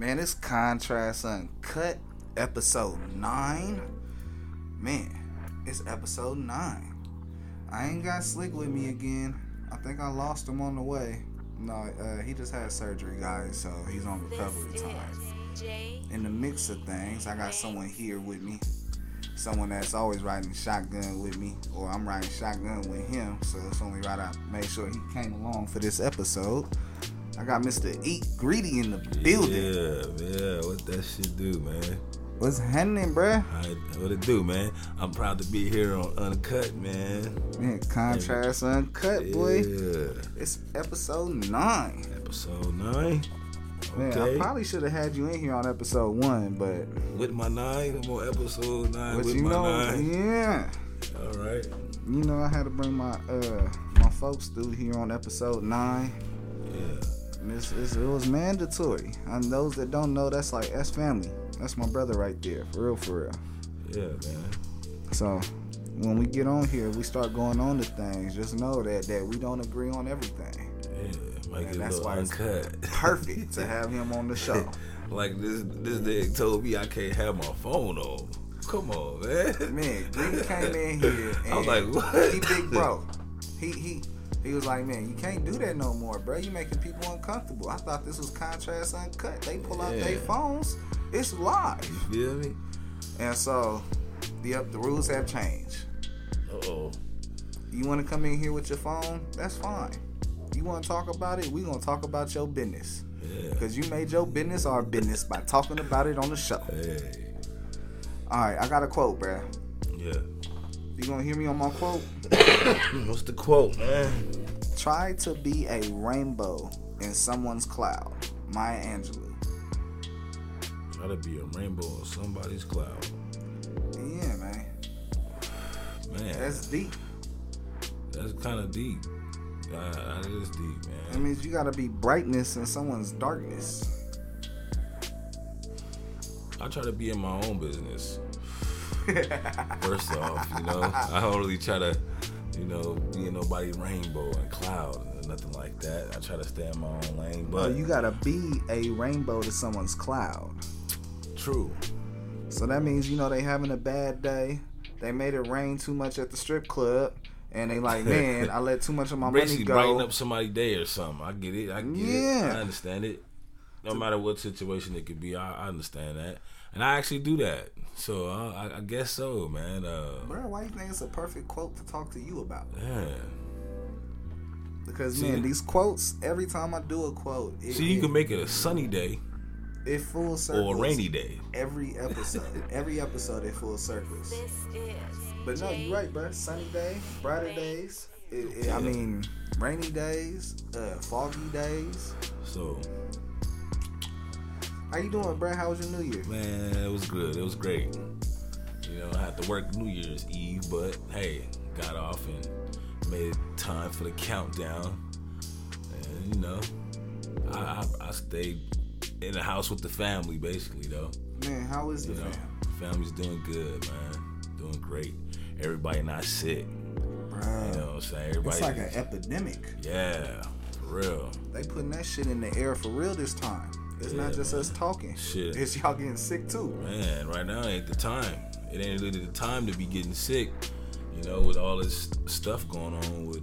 Man, it's Contrast Uncut, episode 9. Man, it's episode 9. I ain't got Slick with me again. I think I lost him on the way. No, uh, he just had surgery, guys, so he's on recovery time. In the mix of things, I got someone here with me. Someone that's always riding shotgun with me, or I'm riding shotgun with him, so it's only right I made sure he came along for this episode. I got Mr. Eat Greedy in the building. Yeah, yeah. What that shit do, man? What's happening, bruh? I, what it do, man? I'm proud to be here on Uncut, man. Man, Contrast Uncut, boy. Yeah. It's episode 9. Episode nine. Man, Okay. I probably should have had you in here on episode 1, but with my nine, I'm on episode nine but with you my know, nine. yeah. All right. You know, I had to bring my uh my folks through here on episode 9. Yeah. It's, it's, it was mandatory. And those that don't know, that's like that's family. That's my brother right there, for real, for real. Yeah, man. So when we get on here, we start going on to things. Just know that that we don't agree on everything. Yeah. And that's why it's uncut. Perfect to have him on the show. like this this nigga told me I can't have my phone on. Come on, man. Man, Green came in here and I was like, what? he big bro. He he he was like, man, you can't do that no more, bro. You making people uncomfortable. I thought this was contrast uncut. They pull out their phones. It's live. You feel me? And so, yep, the rules have changed. Uh oh. You want to come in here with your phone? That's fine. You want to talk about it? We gonna talk about your business. Yeah. Cause you made your business our business by talking about it on the show. Hey. All right, I got a quote, bruh. Yeah. You gonna hear me on my quote? What's the quote, man? Try to be a rainbow in someone's cloud. Maya Angelou. Try to be a rainbow in somebody's cloud. Yeah, man. Man, That's deep. that's, kind of deep. That is deep, man. That means you gotta be brightness in someone's darkness. I try to be in my own business. First off, you know, I don't really try to, you know, be in nobody's rainbow and cloud and nothing like that. I try to stay in my own lane, But but you gotta be a rainbow to someone's cloud. true. So that means you know they having a bad day. They made it rain too much at the strip club, and they like, man, I let too much of my money Basically, brighten go. up somebody's day or something. I get it. I get Yeah. it. I understand it. No matter what situation it could be, I, I understand that, and I actually do that. So uh, I, I guess so, man. Uh, Bro, why you think it's a perfect quote to talk to you about? yeah. Because See? man, these quotes. Every time I do a quote, it, See, you it, can make it a sunny day it full circles. or a rainy day. Every episode, every episode, it full circles. But no, you're right, bro. Sunny day, brighter days. It, it, I mean, rainy days, uh, foggy days. So, How you doing, bro? How was your New Year? man, it was good. It was great. You know, I had to work New Year's Eve, but hey, got off and made time for the countdown. And you know, I, I, I stayed in the house with the family, basically, though. Man, how is the You know, fam? family's doing good, man. Doing great. Everybody not sick. Bro, You know what I'm saying? Everybody. it's like an epidemic. yeah, for real. They putting that shit in the air for real this time. It's not just man. us talking. Shit. It's y'all getting sick too. Man, right now ain't the time. It ain't really the time to be getting sick. You know, with all this stuff going on with,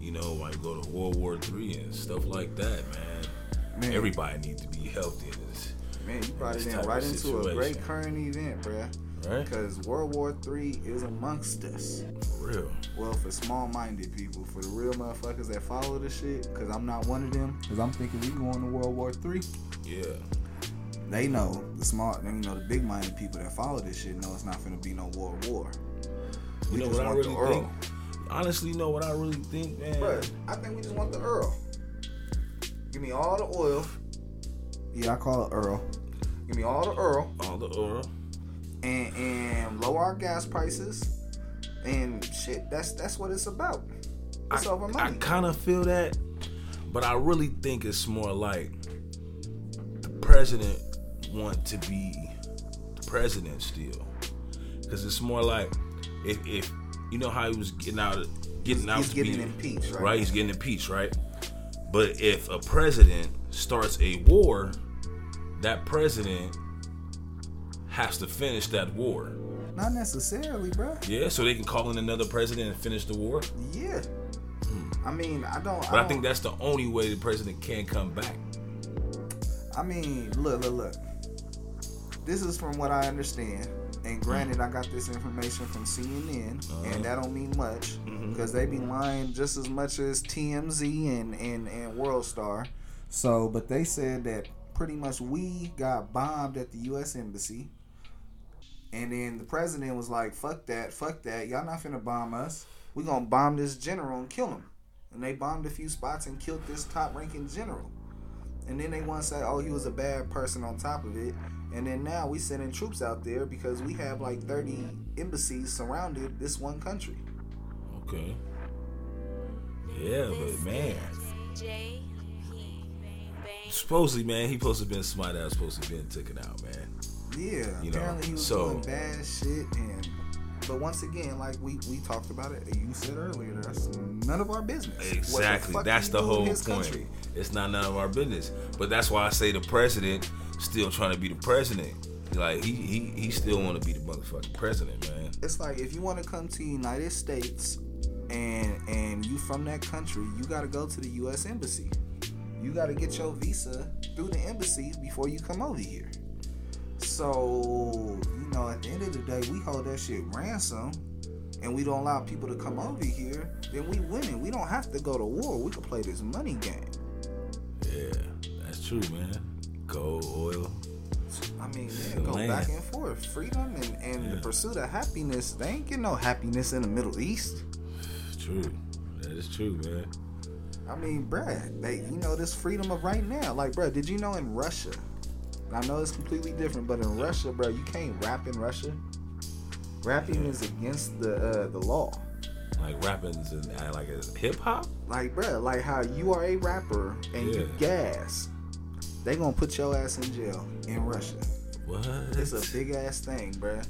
you know, like go to World War Three and stuff like that, man. Man. Everybody needs to be healthy in this, Man, you brought it in right into a great current event, bruh. Right? Because World War Three is amongst us. For real. Well, for small-minded people, for the real motherfuckers that follow the shit, because I'm not one of them. Because I'm thinking we going to World War Three. Yeah. They know the smart, you know, the big-minded people that follow this shit know it's not gonna be no World War. You know what I really think? Honestly, you know what I really think, man? Bruh, I think we just want the Earl. Give me all the oil. Yeah, I call it Earl. Give me all the Earl All the oil. And and lower our gas prices and shit. That's that's what it's about. It's I, over I kind of feel that, but I really think it's more like the president want to be the president still, because it's more like if, if you know how he was getting out, getting out, He's to getting be- impeached, right? right? He's getting impeached, right? But if a president starts a war, that president has to finish that war. Not necessarily, bro. Yeah, so they can call in another president and finish the war. Yeah. Hmm. I mean, I don't. But I, don't- think that's the only way the president can come back. I mean, look, look, look. This is from what I understand. And hmm. granted, I got this information from CNN, Uh-huh. and that don't mean much mm-hmm. because they be lying just as much as TMZ and, and, and World Star. So, but they said that pretty much we got bombed at the U.S. Embassy. And then the president was like, fuck that, fuck that. Y'all not finna bomb us. we going to bomb this general and kill him. And they bombed a few spots and killed this top ranking general. And then they want to say, oh, he was a bad person on top of it. And then now we sending troops out there because we have like 30 embassies surrounded this one country. Okay. Yeah, but man, supposedly, man, he supposed to been smart ass, supposed to been taken out, man. Yeah, You know, apparently he was so- doing bad shit. And but once again, like we we talked about it, you said earlier, that's none of our business. What the Exactly. That's the whole point. country? It's not none of our business. But that's why I say the president still trying to be the president. Like he he he still want to be the motherfucking president, man. It's like if you want to come to the United States and and you from that country, you got to go to the U.S. embassy. You got to get your visa through the embassy before you come over here. So you know, at the end of the day, we hold that shit ransom, and we don't allow people to come over here. Then we winning. We don't have to go to war. We can play this money game. Yeah, that's true, man. Gold, oil. I mean, yeah, go land. back and forth. Freedom and, and the pursuit of happiness. They ain't getting no happiness in the Middle East. True. That is true, man. I mean, bruh, they, you know, this freedom of right now. Like, bruh, did you know in Russia? I know it's completely different, but in Russia, bro, you can't rap in Russia. Rapping is against the uh, the law. Like rapping's and uh, like a hip hop. Like, bro, like how you are a rapper and you Yeah. gas, they gonna put your ass in jail in Russia. What? It's a big ass thing, bro.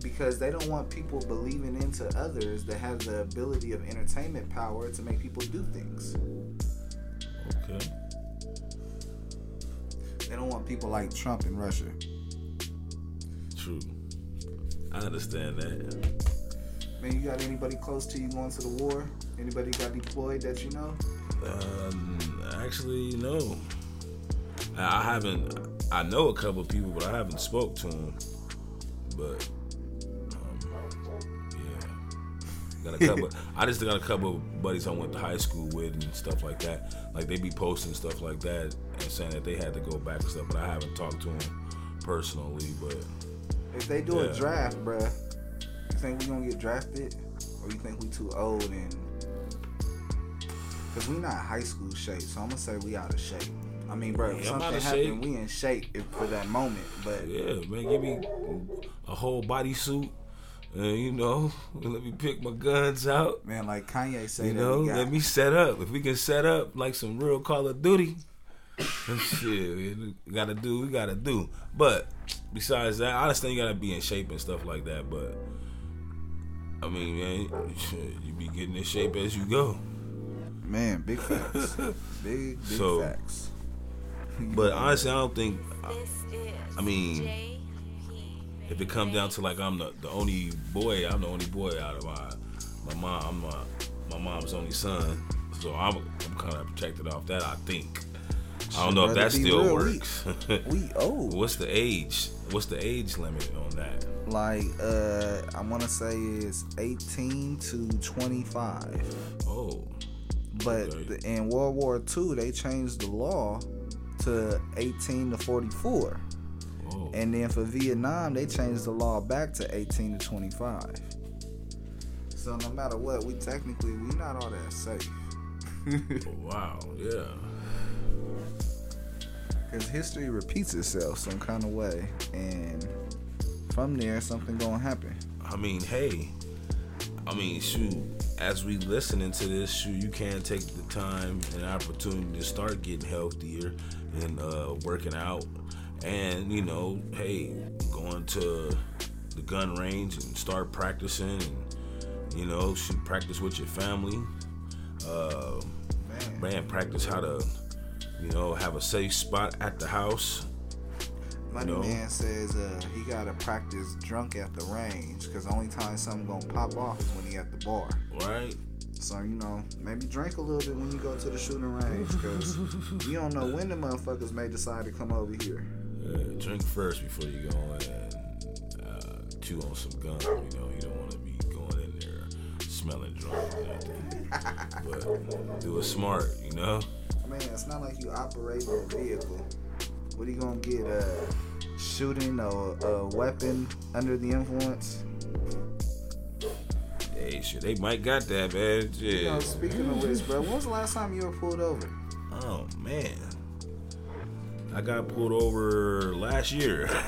Because they don't want people believing into others that have the ability of entertainment power to make people do things. Okay. They don't want people like Trump in Russia. True. I understand that. Man, you got anybody close to you going to the war? Anybody got deployed that you know? Um, actually, no. I haven't. I know a couple people, but I haven't spoke to them. But a couple. I just got a couple of buddies I went to high school with and stuff like that. Like they be posting stuff like that and saying that they had to go back and stuff. But I haven't talked to them personally. But If they do Yeah. a draft, bruh, you think we gonna get drafted, or you think we too old and? Cause we not high school shape, so I'm gonna say we out of shape. I mean, bro, if Yeah, something happened, we in shape if, for that moment. But yeah, man, give me a whole bodysuit. And you know, let me pick my guns out. man, like Kanye said, You know, got, let me set up. If we can set up like some real Call of Duty, shit, we gotta do. We gotta do. But besides that, I understand you gotta be in shape and stuff like that. But I mean, man, you be getting in shape as you go. man, big facts, big big So- facts. But honestly, I don't think. I mean, if it comes down to like I'm the, the only boy, I'm the only boy out of my my mom. I'm my, my mom's only son, so I'm I'm kind of protected off that. I think. I don't know if that still real, we- works. we old. What's the age? What's the age limit on that? like uh I want to say it's 18 to 25. Oh, But Okay. the, in World War II, they changed the law to 18 to 44. Oh, And then for Vietnam, they changed the law back to 18 to 25. So no matter what, we technically we not all that safe. oh, wow, yeah. Because history repeats itself some kind of way, and from there something gonna happen. I mean, hey, I mean, shoot, as we listening to this, shoot, you can take the time and opportunity to start getting healthier and uh, working out. And, you know, hey, going to the gun range and start practicing and, you know, shoot, practice with your family. Uh, Man, man, practice how to, you know, have a safe spot at the house. Money No. Man says uh, he gotta practice drunk at the range because the only time something gonna pop off is when he at the bar. Right? So you know, maybe drink a little bit when you go to the shooting range because you don't know when the motherfuckers may decide to come over here. Uh, drink first before you go in and uh, chew on some gum. You know, you don't want to be going in there smelling drunk or anything. but do it smart, you know? Man, it's not like you operating a vehicle. What are you gonna get? Uh, shooting a, a weapon under the influence? Hey, shit, they might got that, man. You know, Yeah. speaking of which, bro, when was the last time you were pulled over? Oh, man. I got pulled over last year.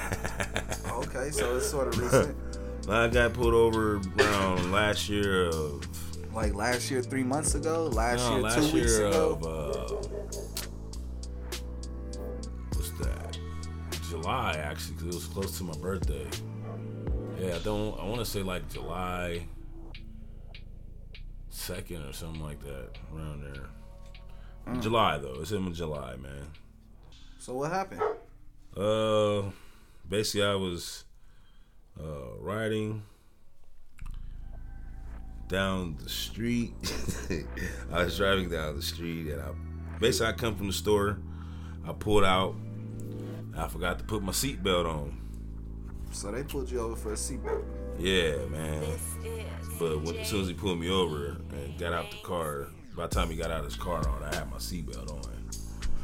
Okay, so it's sort of recent. I got pulled over around last year of like last year, three months ago, last no, year, last two weeks ago. of uh, what's that? July actually, because it was close to my birthday. Yeah, I don't. I want to say like July second or something like that, around there. Mm. July though, it's in July, man. So what happened? Uh, basically, I was uh, riding down the street. I was driving down the street, and I basically I come from the store. I pulled out. I forgot to put my seatbelt on. So they pulled you over for a seatbelt. Yeah, man. But when, as soon as he pulled me over and got out the car, by the time he got out of his car on, I had my seatbelt on.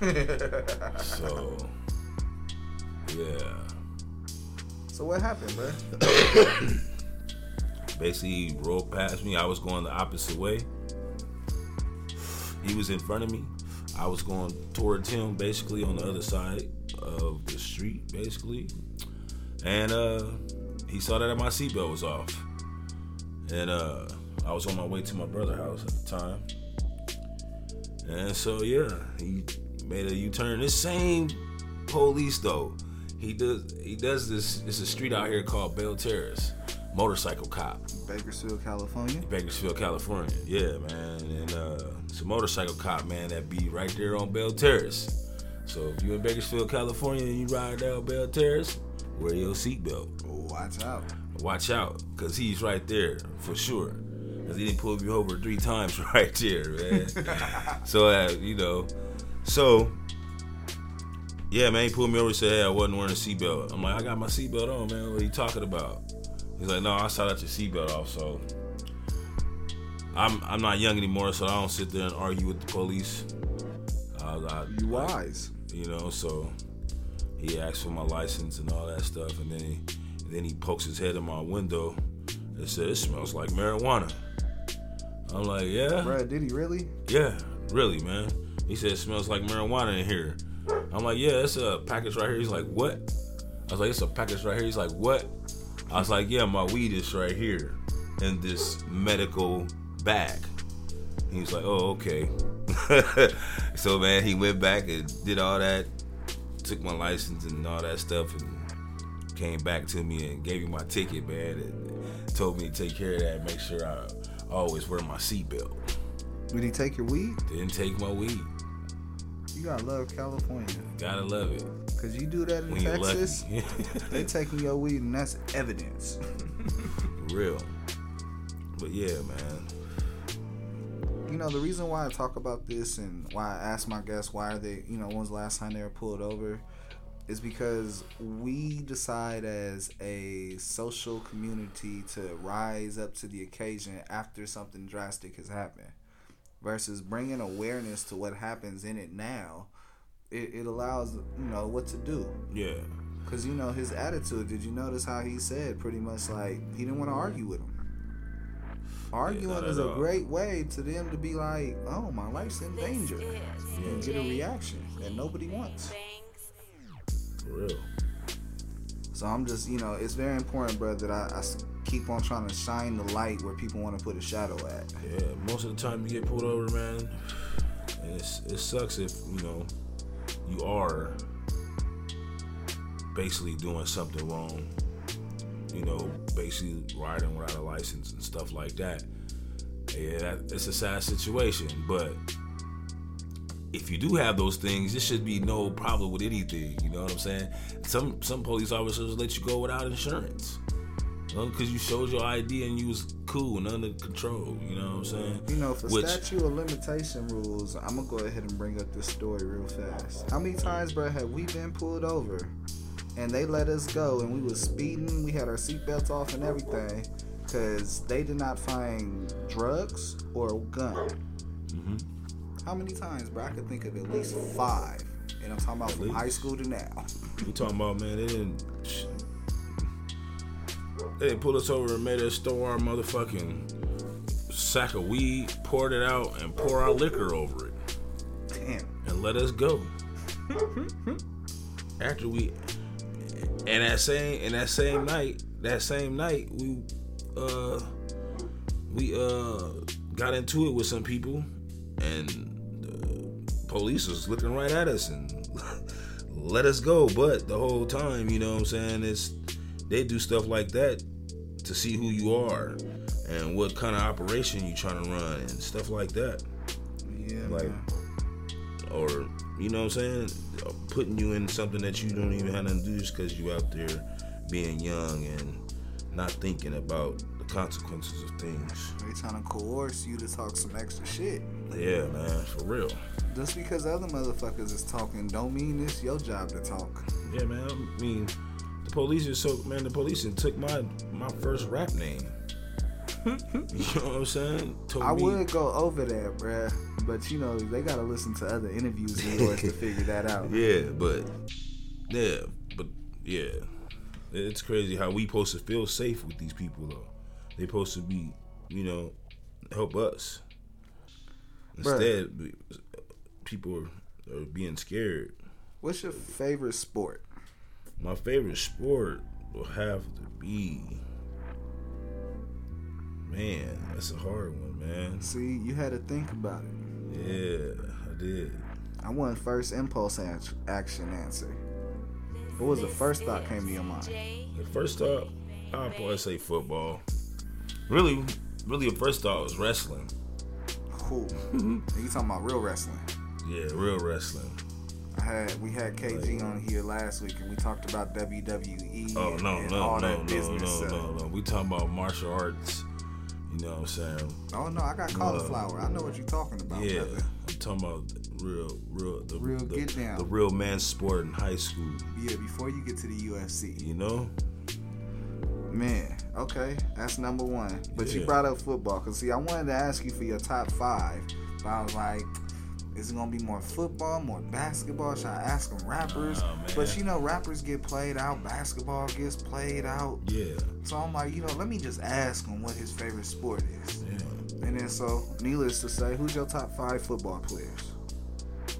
so, yeah. So what happened, bro? Basically, he rolled past me. I was going the opposite way. He was in front of me. I was going towards him, basically on the other side of the street, basically. And uh, he saw that my seatbelt was off. And uh, I was on my way to my brother's house at the time. And so yeah, he made a U-turn. This same police though, he does he does this. It's a street out here called Bell Terrace. Motorcycle cop, Bakersfield, California. Bakersfield, California. Yeah, man. And uh, it's a motorcycle cop, man, that be right there on Bell Terrace. So if you in Bakersfield, California, and you ride down Bell Terrace, wear your seatbelt. Watch out. Watch out, cause he's right there for sure. Cause he didn't pull me over three times right there, man. so uh, you know, so yeah, man, he pulled me over and said, "Hey, I wasn't wearing a seatbelt." I'm like, "I got my seatbelt on, man. What are you talking about?" He's like, "No, I saw that your seatbelt off." So I'm I'm not young anymore, so I don't sit there and argue with the police. I, I, You wise. you know. So he asked for my license and all that stuff, and then he, and then he pokes his head in my window and said, "It smells like marijuana." I'm like, "Yeah, Bro, did he really? yeah, really, man." He said, "It smells like marijuana in here." I'm like, "Yeah, it's a package right here." He's like, "What?" I was like, "It's a package right here." He's like, "What?" I was like, "Yeah, my weed is right here in this medical bag." He was like, "Oh, okay." so man, he went back and did all that, took my license and all that stuff, and came back to me and gave me my ticket, man, and told me to take care of that, and make sure I always wear my seatbelt. Did he take your weed? Didn't take my weed. You gotta love California. Gotta love it Cause you do that in when Texas, they taking your weed and that's evidence. Real. But yeah, man. you know the reason why I talk about this and why I ask my guests why are they you know when's the last time they were pulled over is because we decide as a social community to rise up to the occasion after something drastic has happened versus bringing awareness to what happens in it now it, it allows you know what to do Yeah. because you know his attitude did you notice how he said pretty much like he didn't want to argue with him arguing not is a all. great way to them to be like oh my life's in danger and get a reaction that nobody wants For real. so i'm just you know it's very important bro that I, I s- keep on trying to shine the light where people want to put a shadow at Yeah, most of the time you get pulled over, man. It sucks if, you know, you are basically doing something wrong. You know, basically riding without a license and stuff like that. Yeah, that, it's a sad situation, but if you do have those things, there should be no problem with anything. You know what I'm saying? Some some police officers let you go without insurance. Because you showed your ID and you was cool and under control. You know what I'm saying? You know, for Which- statute of limitation rules, I'm gonna go ahead and bring up this story real fast. How many times, bro, have we been pulled over and they let us go and we was speeding, we had our seatbelts off and everything, because they did not find drugs or a gun? Mhm. How many times, bro? I could think of at least five. And I'm talking about from high school to now. You talking about man, they didn't. They didn't pull us over and made us throw our motherfucking sack of weed, poured it out, and pour our liquor over it, Damn. and let us go. After we, and that same and that same night, that same night, we uh we uh got into it with some people, and the police was looking right at us and let us go. But the whole time, you know what I'm saying, it's they do stuff like that to see who you are and what kind of operation you trying to run and stuff like that. Yeah, Like, man. Or, you know what I'm saying? Putting you in something that you don't even have to do just because you out there being young and not thinking about the consequences of things. They trying to coerce you to talk some extra shit. Yeah, man, for real. Just because other motherfuckers is talking, don't mean it's your job to talk. Yeah, man. I mean, the police is so man. The police had took my my first rap name. you know what I'm saying? Told I me- would go over that, bruh, but you know they gotta listen to other interviews yours to figure that out. Yeah, but yeah, but yeah, it's crazy how we supposed to feel safe with these people though. They supposed to be, you know, help us. Instead, we- people are, are being scared. What's your favorite sport? My favorite sport will have to be, man, that's a hard one, man. See, you had to think about it. Yeah, I did. I want first impulse act- action answer. What was the first thought came to your mind? The first thought, I'd probably say football. Really, really, the first thought was wrestling. Cool. you talking about real wrestling? Yeah, real wrestling. I had we had KG on here last week and we talked about WWE Oh and, no, and no, all no, that no, business no, stuff. no, no. We talking about martial arts. You know what I'm saying? Oh no, I got cauliflower. I know what you're talking about, yeah, brother. I'm talking about real, real, the Real the, get down. the real man sport in high school. Yeah, before you get to the UFC. You know? Man, okay, that's number one. But you brought up football, cause see, I wanted to ask you for your top five, but I was like, is it gonna be more football, more basketball? Should I ask them rappers? But you know, rappers get played out, basketball gets played out. Yeah, So I'm like, you know, let me just ask him what his favorite sport is. yeah. And then, so needless to say, who's your top five football players?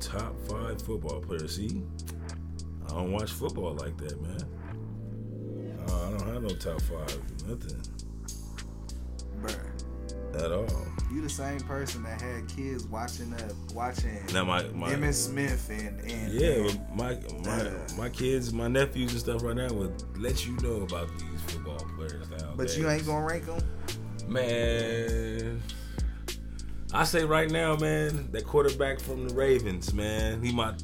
Top five football players. See, I don't watch football like that, man. Uh, I don't have no top five, nothing Bruh, at all. you the same person that had kids watching uh, watching Now my my Emmitt Smith and and Yeah, and- but my my Uh, my kids, my nephews and stuff right now would let you know about these football players now. but you ain't gonna rank them. man. I say right now, man, that quarterback from the Ravens, man, he my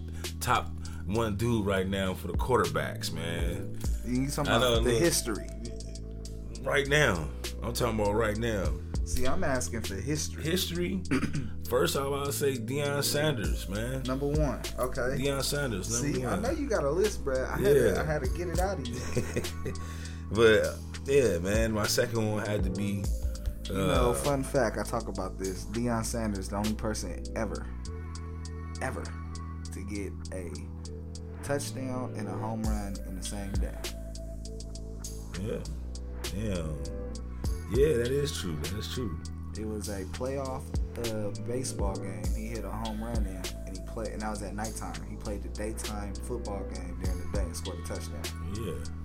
top one dude right now for the quarterbacks, man. You talking about know, the look. history? Right now, I'm talking about right now. See, I'm asking for history. History. First, I want to say Deion Sanders, man. Number one, okay. Deion Sanders, number See, I know you got a list, bruh. I had, to, Yeah. I had to get it out of you. but yeah, man, my second one had to be. Uh, You know, fun fact, I talk about this. Deion Sanders, the only person ever, ever to get a touchdown and a home run in the same day. Yeah. Damn. Yeah, that is true. That is true. It was a playoff uh, baseball game. He hit a home run in, and he played. And that was at nighttime. He played the daytime football game during the day and scored a touchdown. Yeah.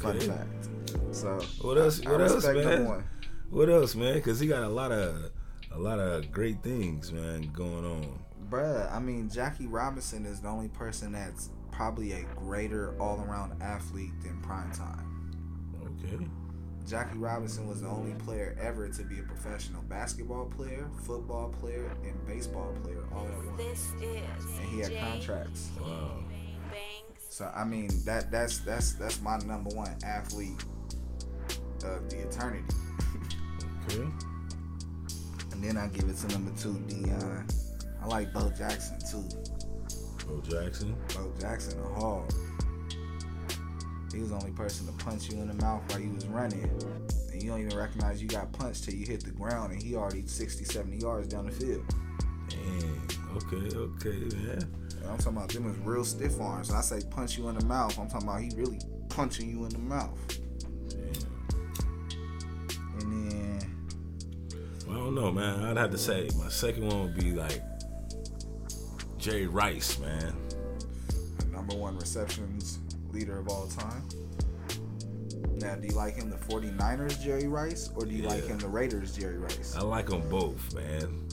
Fun fact. So What else? I What else, man? What else, man? Because he got a lot of a lot of great things, man, going on. Bruh, I mean, Jackie Robinson is the only person that's probably a greater all around athlete than Prime Time. Okay. Jackie Robinson was the only player ever to be a professional basketball player, football player, and baseball player all at once. And he had contracts. Wow. So I mean that that's that's that's my number one athlete of the eternity. Okay. And then I give it to number two, Deion. I like Bo Jackson too. Bo Jackson. Bo Jackson, a hog. He was the only person to punch you in the mouth while you was running. And you don't even recognize you got punched till you hit the ground and he already 60, 70 yards down the field. Dang. Okay, okay, man. And I'm talking about them was real stiff arms. And I say punch you in the mouth. I'm talking about he really punching you in the mouth. Damn. And then Well, I don't know, man. I'd have to say my second one would be like Jerry Rice, man. number one receptions leader of all time. Now, do you like him the 49ers Jerry Rice or do you like him the Raiders Jerry Rice? I like them both, man.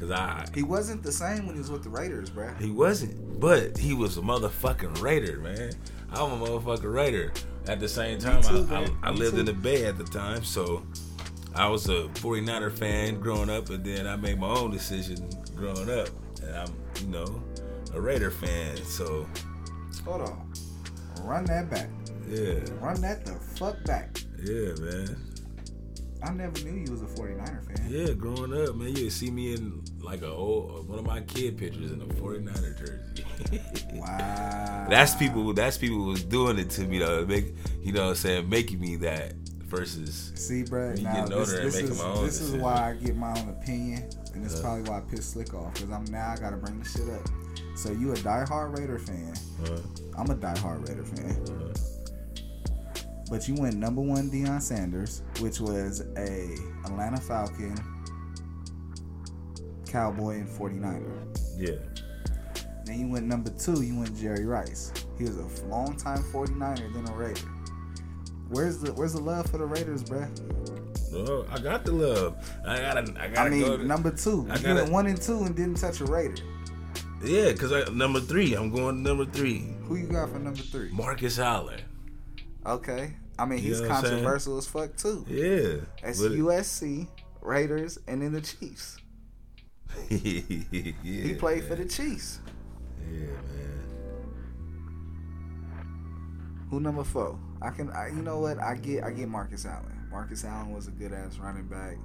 Cause I He wasn't the same when he was with the Raiders, bro. he wasn't, but he was a motherfucking Raider, man. I'm a motherfucking Raider. At the same time, too, I. I, I lived too. in the Bay at the time, so I was a 49er fan growing up, and then I made my own decision growing up, and I'm, you know, a Raider fan. So Hold on. Run that back. yeah, Run that the fuck back. yeah, man. I never knew you was a 49er fan. Yeah, growing up, man, you'd see me in like a old one of my kid pictures in a 49er jersey. Wow. that's people. That's people who was doing it to me though. Make you know, what I'm saying making me that versus. See, bruh, Me now getting this, this making is my own this is why I get my own opinion, and it's Uh. probably why I piss Slick off because I'm now I gotta bring the shit up. So you a diehard Raider fan? Uh, I'm a diehard Raider fan, uh, but you went number one Deion Sanders, which was a Atlanta Falcon, Cowboy, and 49er. yeah, Then you went number two, you went Jerry Rice. He was a long time 49er, then a Raider. Where's the Where's the love for the Raiders, bruh? well, I got the love. I gotta. I gotta I mean, go. To, number two. I you gotta- went one and two and didn't touch a Raider. Yeah, cause I number three. I'm going number three. Who you got for number three? Marcus Allen. Okay. I mean, You he's know what saying? controversial as fuck too. Yeah. That's USC, Raiders, and then the Chiefs. yeah, He played for the Chiefs. Yeah, man. Who number four? I can. I, you know what? I get. I get Marcus Allen. Marcus Allen was a good ass running back.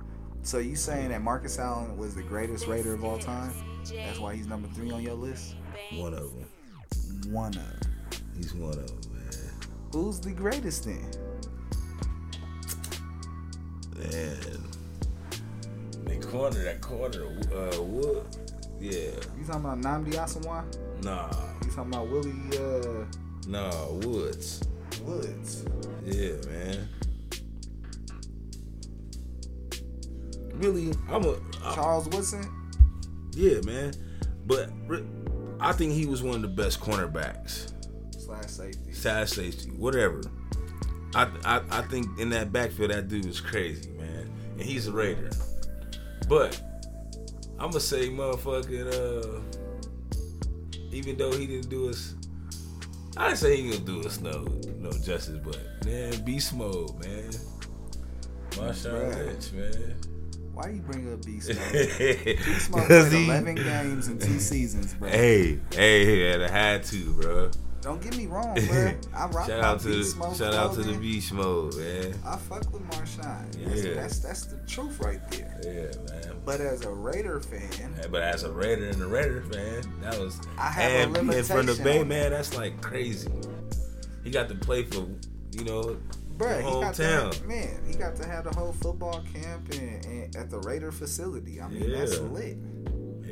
So you saying that Marcus Allen was the greatest Raider of all time? That's why he's number three on your list. One of them. One of. Them. He's one of them, man. Who's the greatest then? Man. That corner, that corner, uh, Wood. Yeah. You talking about Nnamdi Asomugha? Nah. You talking about Willie uh, Nah, Woods. Woods? Yeah, man. Really, I'm a I- Charles Woodson? yeah, man. But I think he was one of the best cornerbacks. Slash safety. Side safety, whatever. I, I I think in that backfield, that dude is crazy, man, and he's a Raider. But I'm gonna say, motherfucking, uh, even though he didn't do us, I didn't say he didn't do us no no justice, but man, beast mode, man, Marshawn. Lynch, man. Why you bring up Beast Mode? Beast Mode played he- 11 games in two seasons, bro. Hey, hey, I had to, bro. Don't get me wrong, bro. I rock shout out to the Mode shout out to the beast mode, man. I fuck with Marshawn. Yeah. that's that's the truth right there. Yeah, man. But as a Raider fan, Hey, But as a Raider and a Raider fan, that was I have a and being from the Bay, man, that's like crazy. He got to play for, you know, bro, the he got to have, man, he got to have the whole football camp and, and at the Raider facility. I mean, that's lit.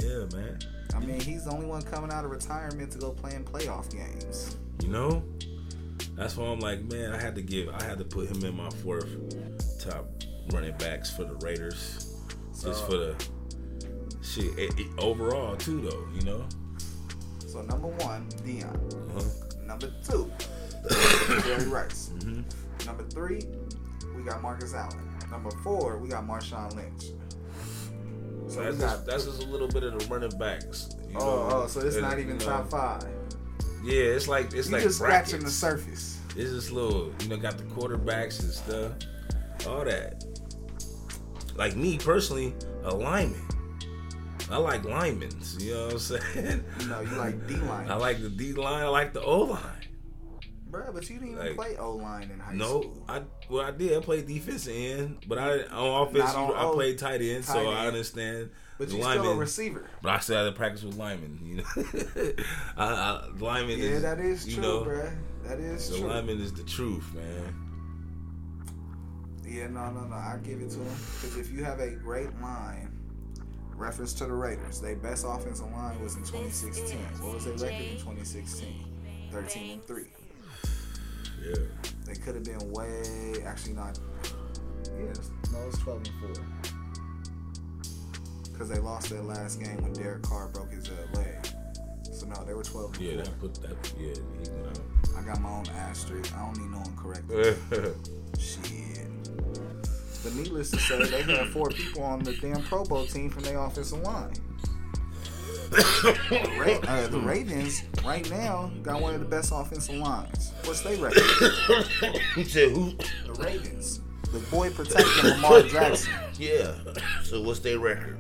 Yeah, man. I mean, he's the only one coming out of retirement to go play in playoff games. You know, that's why I'm like, man, I had to give, I had to put him in my fourth top running backs for the Raiders, just for the shit it- it- overall too, though. You know. So number one, Deion. Uh-huh. Number two, Jerry Rice. hmm Number three, we got Marcus Allen. Number four, we got Marshawn Lynch. So that's we just, that's just a little bit of the running backs. oh, know, oh, so it's and, not even you know, top five. Yeah, it's like it's You like just scratching the surface. It's just little, you know, got the quarterbacks and stuff. all that. Like me personally, a lineman. I like linemen. You know what I'm saying? No, you like D line. I like the D line. I like the O line. Bruh, but you didn't even Like- play O line in high No, school. No, I well I did. I played defense end, but I on offense Not on I O- played tight end, tight so I understand. But the you still a receiver. But I still had to practice with linemen. You know, I, I, linemen. Yeah, is, that is you true, know, bruh. That is true. The true. lineman is the truth, man. Yeah, no, no, no. I give it to him because if you have a great line, reference to the Raiders, their best offensive line was in 2016. What was their record in 2016? 13 and three. Yeah. They could have been way. Actually, not. Yes, no, it's 12 and four. Because they lost their last game when Derek Carr broke his uh, leg. So no, they were 12 and Yeah, four. that put that. Yeah, he went I got my own asterisk. I don't need no one correcting. Shit. But needless to say, they had four people on the damn Pro Bowl team from their offensive line. Ra- uh, the Ravens right now got one of the best offensive lines. What's their record? He said who? The Ravens. The boy protecting Lamar Jackson. Yeah. So what's their record?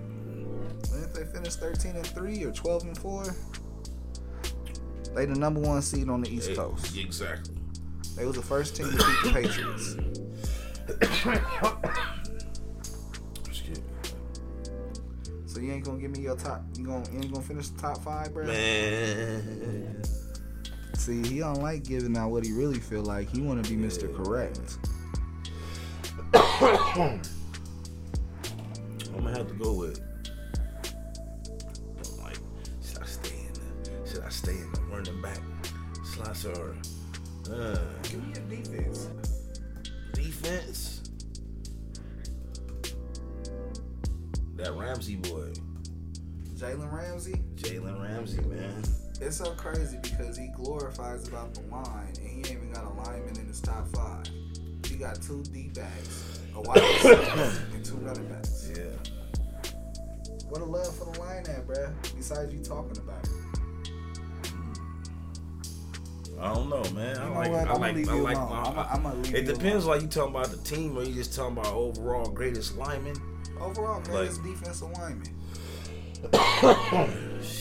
If they finish 13 and 3 or 12 and 4, they the number one seed on the East Coast. Exactly. They was the first team to beat the Patriots. So you ain't gonna give me your top. You gonna you ain't gonna finish the top five, bro? Man. See, he don't like giving out what he really feel like. He want to be Mr. Correct. I'm gonna have to go with. Like, should I stay in the? Should I stay in the running back slots or uh, Give me your defense? It's so crazy because he glorifies about the line, and he ain't even got a lineman in his top five. He got two D backs, a wide receiver, and two running backs. Yeah. What a love for the line at, bruh. Besides you talking about it. I don't know, man. I You know like, what? I I'ma like, I like my. I'ma- I'ma leave it depends, alone. like you talking about the team, or you just talking about overall greatest lineman. Overall, greatest defensive lineman.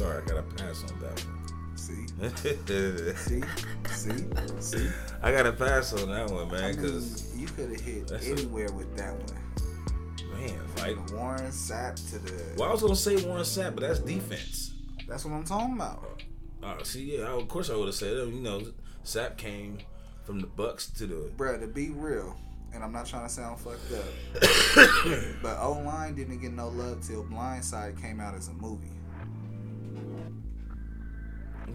sorry, I gotta pass on that one. see, see, see. See. I gotta pass on that one, I man, mean, because you could have hit That's a- anywhere with that one. man, like, The Warren Sapp to the. well, I was gonna say Warren Sapp, but that's defense. That's what I'm talking about. Uh, see, yeah, I, of course I would have said, it. you know, Sapp came from the Bucks to the. Bruh, to be real, and I'm not trying to sound fucked up, but O line didn't get no love till Blindside came out as a movie.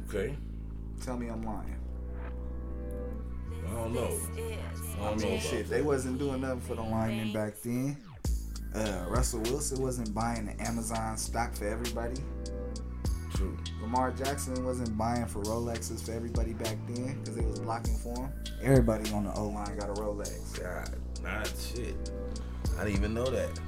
Okay, Tell me I'm lying. I don't know. I don't know mean, about shit, they wasn't doing nothing for the linemen back then. Uh, Russell Wilson wasn't buying the Amazon stock for everybody. True. Lamar Jackson wasn't buying for Rolexes for everybody back then because they was blocking for him. Everybody on the O line got a Rolex. God, nah, shit. I didn't even know that.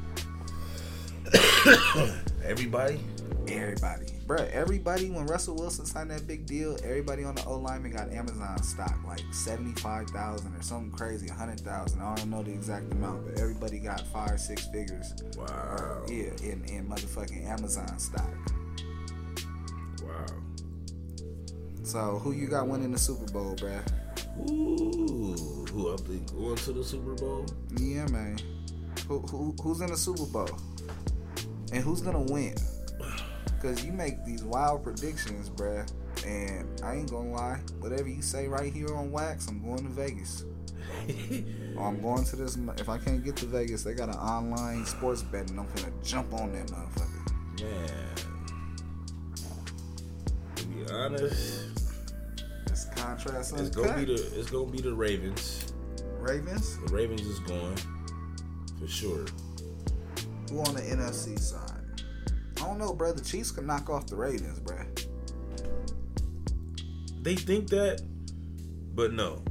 Everybody. Everybody. Bruh, everybody, when Russell Wilson signed that big deal, everybody on the O lineman got Amazon stock, like 75000 or something crazy, 100000 I don't know the exact amount, but everybody got five, six figures. Wow. Yeah, in, in motherfucking Amazon stock. Wow. So, who you got winning the Super Bowl, bruh? Ooh, who up think going to the Super Bowl? Yeah, man. Who, who Who's in the Super Bowl? And who's to win? Because you make these wild predictions, bruh. And I ain't gonna lie, whatever you say right here on Wax, I'm going to Vegas. Or I'm going to this. If I can't get to Vegas, they got an online sports betting. I'm gonna jump on that motherfucker. Man, to be honest, This contrast it's gonna be the it's gonna be the Ravens. Ravens. The Ravens is going for sure. Who on the NFC side? I don't know, bruh. The Chiefs can knock off the Ravens, bruh. They think that, but no.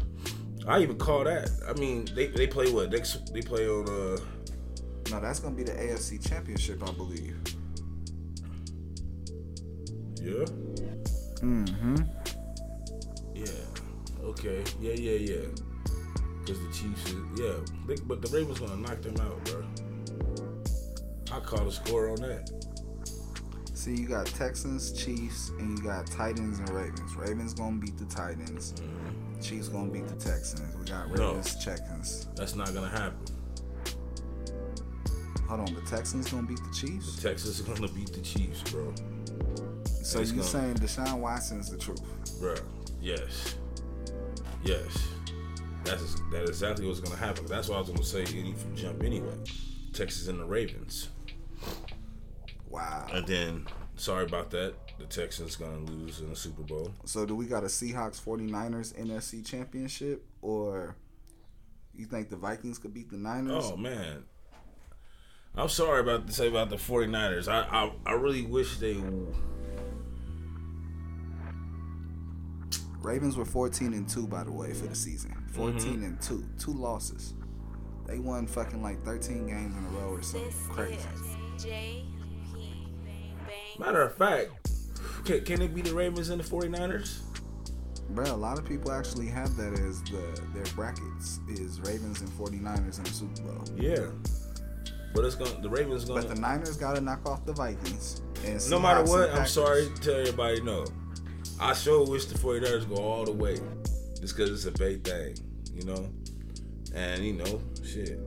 I even call that. I mean, they they play what? They they play on uh No, that's gonna be the AFC Championship, I believe. yeah Mm-hmm. yeah. Okay. Yeah, yeah, yeah. Because the Chiefs, is, yeah. They, but the Ravens gonna knock them out, bro. I call the score on that. See, you got Texans, Chiefs, and you got Titans and Ravens. Ravens gonna beat the Titans. Mm-hmm. Chiefs gonna beat the Texans. We got No. Ravens, Texans. That's not gonna happen. Hold on, the Texans gonna beat the Chiefs? Texas is gonna beat the Chiefs, bro. So you gonna- saying Deshaun Watson's the truth? Bro, yes, yes. That's that exactly what's gonna happen. That's why I was gonna say any jump anyway. Texas and the Ravens, Wow. and then sorry about that. The Texans gonna lose in the Super Bowl. So do we got a Seahawks 49ers NFC championship or you think the Vikings could beat the Niners? Oh man, I'm sorry about to say about the 49ers. I I, I really wish they. Ravens were 14 and 2 by the way for the season. 14 Mm-hmm. and 2. Two losses. They won fucking like 13 games in a row or something crazy. Matter of fact, can, can it be the Ravens and the 49ers? Bro, a lot of people actually have that as the their brackets is Ravens and 49ers in the Super Bowl. Yeah, but it's gonna the Ravens gonna. But the Niners got to knock off the Vikings. And No matter what, I'm sorry to tell everybody no. I sure wish the 49ers go all the way. Just because it's a big thing, you know? And, you know, shit.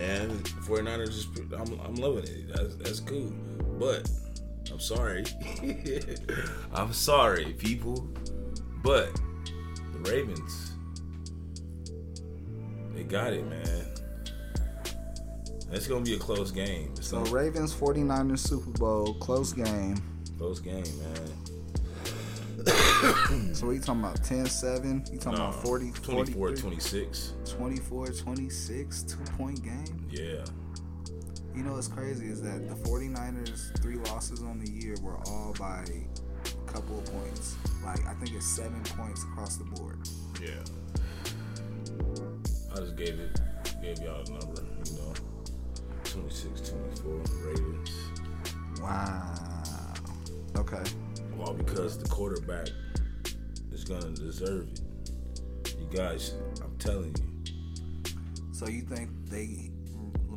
And the 49ers is, I'm, I'm loving it. That's, that's cool. But, I'm sorry. I'm sorry, people. But, the Ravens, they got it, man. It's going to be a close game. It's So Ravens 49ers Super Bowl close game. Close game, man. So what you talking about 10-7? You talking No, about 40 24 43? 26. 24 26 two point game Yeah. You know what's crazy is that the 49ers three losses on the year were all by a couple of points like i think it's seven points across the board Yeah. I just gave it, gave y'all the number, you know. 26 24 Ravens. wow okay All because the quarterback is going to deserve it. You guys, I'm telling you. so you think they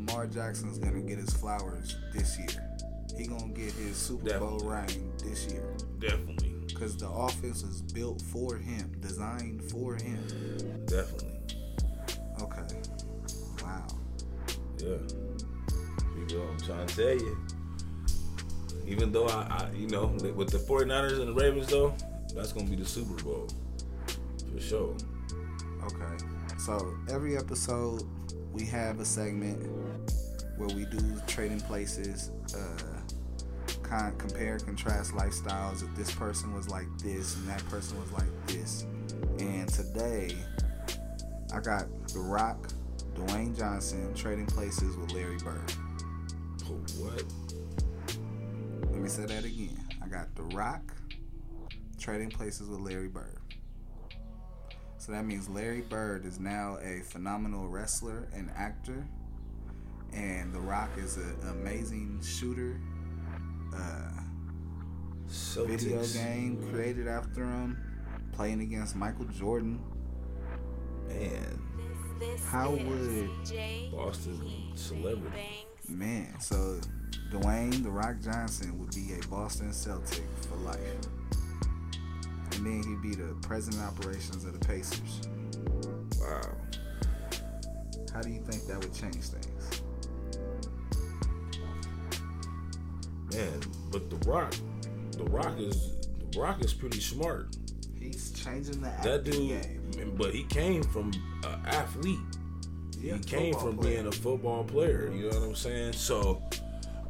lamar jackson's gonna get his flowers this year he gonna get his super bowl ring this year Definitely. because the offense is built for him designed for him Definitely. okay wow Yeah. People, I'm trying to tell you. Even though I, I, you know, with the 49ers and the Ravens, though, that's to be the Super Bowl. For sure. Okay. So every episode we have a segment where we do trading places, uh, con- compare, contrast lifestyles. If this person was like this and that person was like this, and today I got The Rock, Dwayne Johnson trading places with Larry Bird. Oh, what? Let me say that again. I got The Rock trading places with Larry Bird. So that means Larry Bird is now a phenomenal wrestler and actor, and The Rock is an amazing shooter. Uh, video Celtics. game created after him, playing against Michael Jordan. Man, How would Boston celebrity. man? So Dwayne The Rock Johnson would be a Boston Celtic for life, and then he'd be the president of operations of the Pacers. Wow. How do you think that would change things? Man, but The Rock, The Rock is, The Rock is pretty smart. He's changing the That dude, game. but he came from an athlete. Yeah, he came from player. being a football player. You know what I'm saying? So,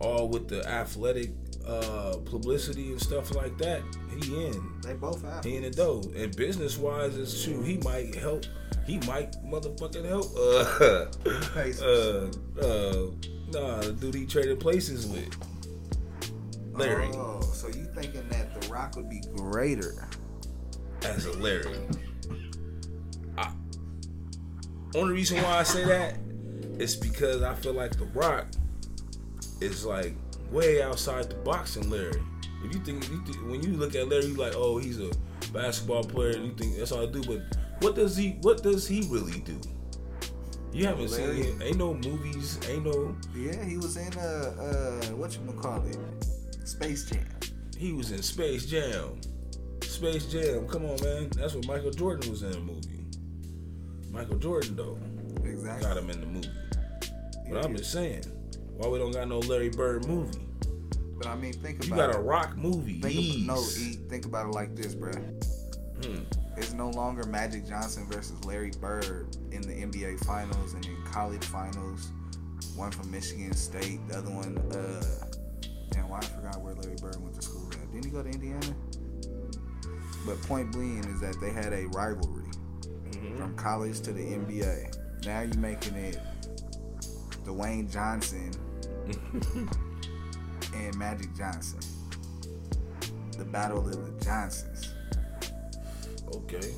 all with the athletic uh, publicity and stuff like that, he in. They both have. He in the dough. And business wise, it's true. He might help. He might motherfucking help. Uh, uh, uh, nah, the dude he traded places with. Larry. Oh, so you thinking that The Rock would be greater? as a Larry. I, only reason why I say that is because I feel like The Rock is like way outside the box in Larry. If you think, you think when you look at Larry, you like, oh, he's a basketball player. and You think that's all I do, but what does he? What does he really do? You haven't Larry? seen it. Ain't no movies. Ain't no. Yeah, he was in uh uh what you call it, Space Jam. He was in Space Jam. Space Jam. Come on, man. That's what Michael Jordan was in the movie. Michael Jordan though Exactly. got him in the movie. But Yeah. I'm just saying, why we don't got no Larry Bird movie? But I mean, think about it. You got a rock movie. Think no, E, think about it like this, bruh. Hmm. It's no longer Magic Johnson versus Larry Bird in the NBA Finals and in college finals. One from Michigan State, the other one, uh, damn, why I forgot where Larry Bird went to school at. Didn't he go to Indiana? But point being is that they had a rivalry Mm-hmm. from college to the NBA. Now you're making it Dwayne Johnson and Magic Johnson. The battle of the Johnsons. Okay.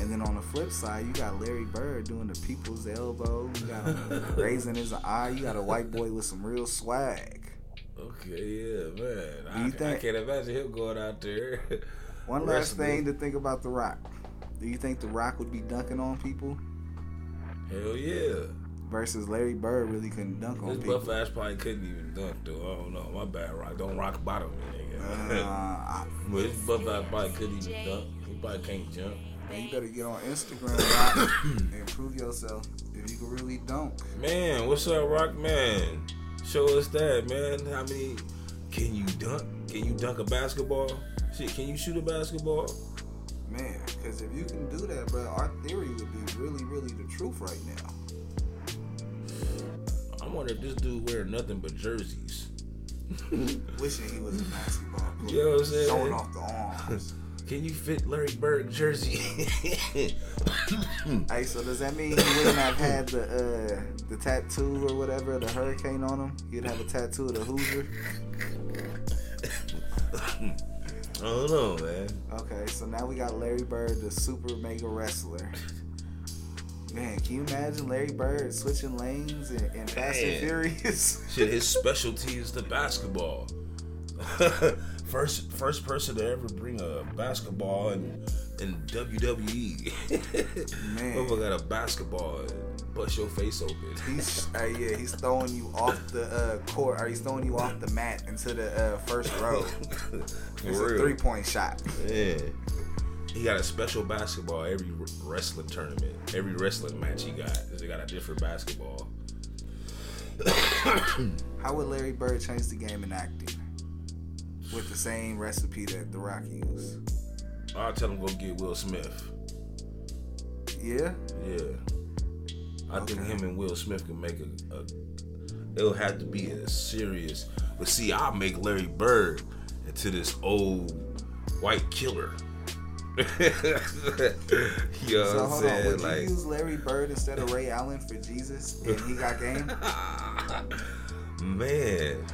And then on the flip side, you got Larry Bird doing the people's elbow. You got him raising his eye. You got a white boy with some real swag. Okay, yeah, man. I, you I think- can't imagine him going out there. One last thing to think about The Rock. Do you think The Rock would be dunking on people Hell yeah. versus Larry Bird really couldn't dunk This on people? buff ass probably couldn't even dunk though. I don't know. My bad, rock. Don't rock bottom me, Uh, nigga. I- but this buff ass probably couldn't even dunk. He probably can't jump. Man, you better get on Instagram Rock, and prove yourself if you can really dunk. Man, what's up, Rock Man? Show us that, man. How many can you dunk? Can you dunk a basketball? Shit, can you shoot a basketball? Man, because if you can do that, bro, our theory would be really, really the truth right now. I wonder if this dude wearing nothing but jerseys. Wishing he was a basketball player. You know what I'm saying? Showing off the arms. Can you fit Larry Bird jersey? hey, so does that mean he wouldn't have had the uh, the tattoo or whatever, the hurricane on him? He'd have a tattoo of the Hoosier. I don't know, man. Okay, so now we got Larry Bird, the super mega wrestler. Man, can you imagine Larry Bird switching lanes in, in Fast and. Furious? Shit, his specialty is the basketball. first, first person to ever bring a basketball in in WWE. Man. Motherfucker got a basketball and bust your face open. He's uh, yeah, he's throwing you off the uh, court, or he's throwing you off the mat into the uh, first row. It's For a three point shot. Yeah. He got a special basketball every wrestling tournament. Every wrestling match he got. They got a different basketball. How would Larry Bird change the game in acting with the same recipe that The Rock used? I'll tell him go get Will Smith. Yeah, Yeah. I think him and Will Smith can make a, a it'll have to be a serious but see I'll make Larry Bird into this old white killer. you know So hold on, saying? would you use Larry Bird instead of Ray Allen for Jesus, and he got game? Man.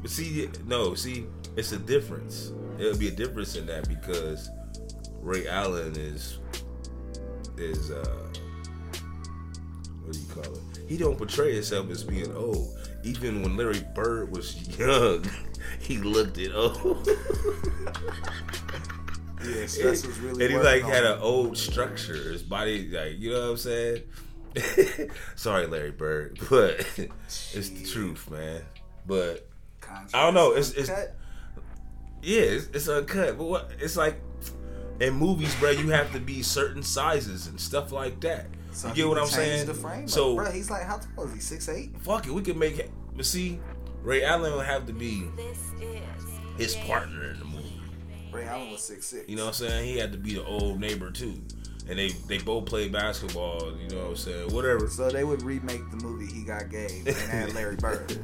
But see, no, see, it's a difference. It'll be a difference in that because Ray Allen is is uh what do you call it? He don't portray himself as being old. Even when Larry Bird was young, he looked it old. Yeah, stress was really. and he like on had an old structure. His body, like you know what I'm saying. Sorry, Larry Bird, but it's the truth, man. But Contrast I don't know, it's- it's-. Yeah, it's, it's uncut. But what? It's like in movies, bro. You have to be certain sizes and stuff like that. So you get what I'm saying? The frame so bro, he's like, how tall is he? Six eight. fuck it, we can make it. But see, Ray Allen will have to be This is his partner in the movie. Ray Allen was six six. You know what I'm saying? He had to be the old neighbor too. And they they both play basketball, you know what I'm saying? Whatever. So they would remake the movie He Got Game and add Larry Bird.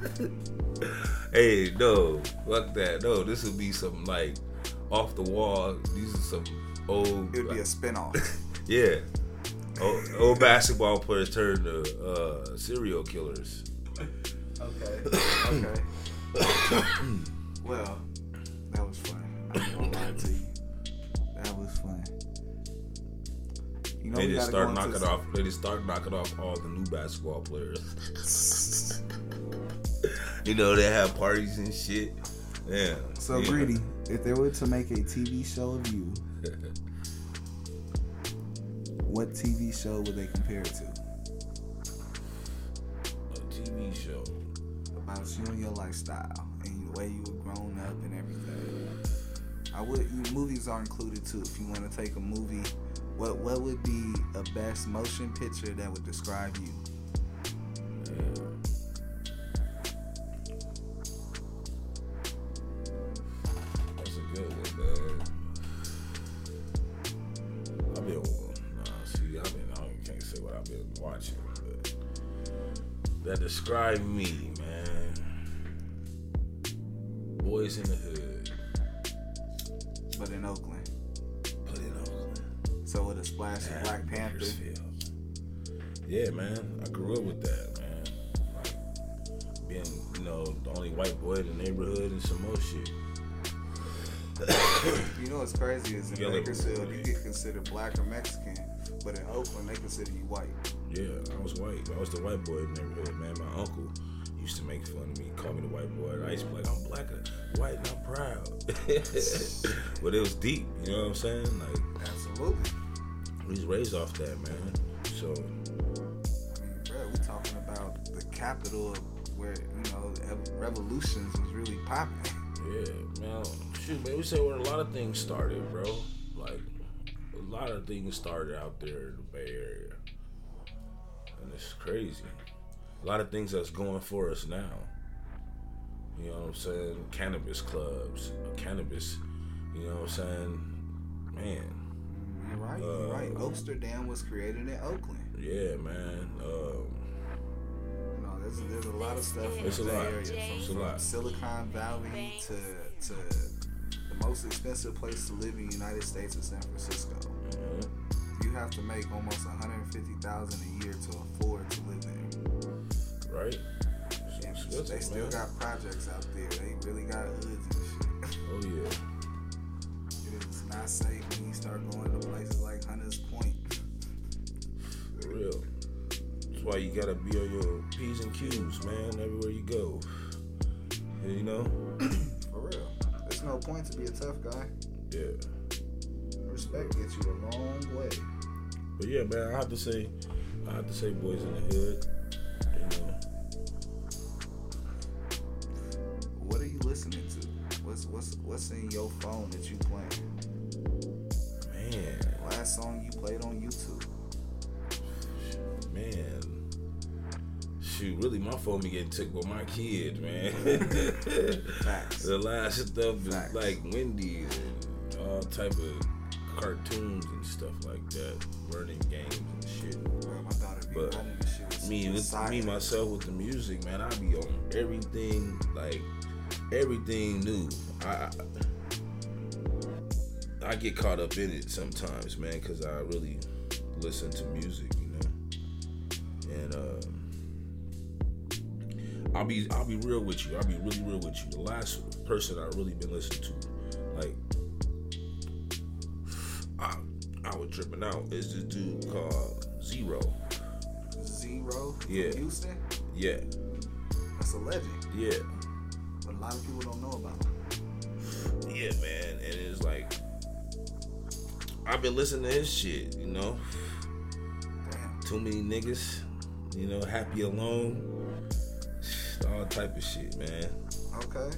Hey, no, fuck that. No, this would be some like off the wall. These are some old It would be a spinoff. Yeah. Old, old basketball players turn to uh, serial killers. Okay. Okay. well, that was fun. I'm gonna lie to you. Know they just start knocking off. They just start knocking off all the new basketball players. you know they have parties and shit. Yeah. So yeah. greedy. If they were to make a TV show of you, what TV show would they compare it to? A TV show. About you and your lifestyle and the way you were grown up and everything. I would. you- Movies are included too. If you want to take a movie, what what would be a best motion picture that would describe you? That's a good one, man. I've see, I've I can't say what I've been watching, but that describe me, Yeah, man. I grew up with that, man. Like being, you know, the only white boy in the neighborhood and some more shit. You know what's crazy is in Yellow. Bakersfield you get considered black or Mexican, but in Oakland they consider you white. Yeah, I was white. I was the white boy in the neighborhood, man. My uncle used to make fun of me, call me the white boy. And I used to be like, I'm black and white and I'm proud. but it was deep, you know what I'm saying? Like, Absolutely. we was raised off that, man. So, capital of where you know revolutions was really popping. yeah, man. Shoot, man, we say where a lot of things started, bro. Like, a lot of things started out there in the Bay Area. And it's crazy. A lot of things that's going for us now. You know what I'm saying? Cannabis clubs, cannabis, you know what I'm saying? Man, You're right. You're right. Amsterdam was created in Oakland. yeah, man. Um, there's there's a lot of stuff in It's the a Bay. Area, It's a from, from lot. Silicon Valley to to the most expensive place to live in the United States is San Francisco. mhm. You have to make almost 150,000 a year to afford to live there. right? And they still man. got projects out there. They really got hoods and shit. Oh yeah. It is not safe when you start going to places like Hunters Point. For real. That's why you gotta be on your P's and Q's, man, everywhere you go. You know? For real. There's no point to be a tough guy. Yeah. Respect gets you a long way. But yeah, man, I have to say, I have to say, boys in the hood. You know, What are you listening to? What's what's what's in your phone that you playing? man, Last song you played on YouTube. man. Really, my phone be getting took with my kids, man. Facts. the last stuff is Facts. like Wendy's and all type of cartoons and stuff like that, learning games and shit. Bro, my daughter be But shit. me with me myself with the music, man, I be on everything like everything new. I I, I get caught up in it sometimes, man, because I really listen to music, you know. And um, I'll be I'll be real with you. I'll be really real with you. The last person I really been listening to, like, I I was tripping out is this dude called Z-Ro. Z-Ro. Yeah. Houston. Yeah, That's a legend. yeah. But a lot of people don't know about him. Yeah, man, and it's like I've been listening to his shit, you know. Damn. Too many niggas, you know, happy alone, all type of shit, man. Okay.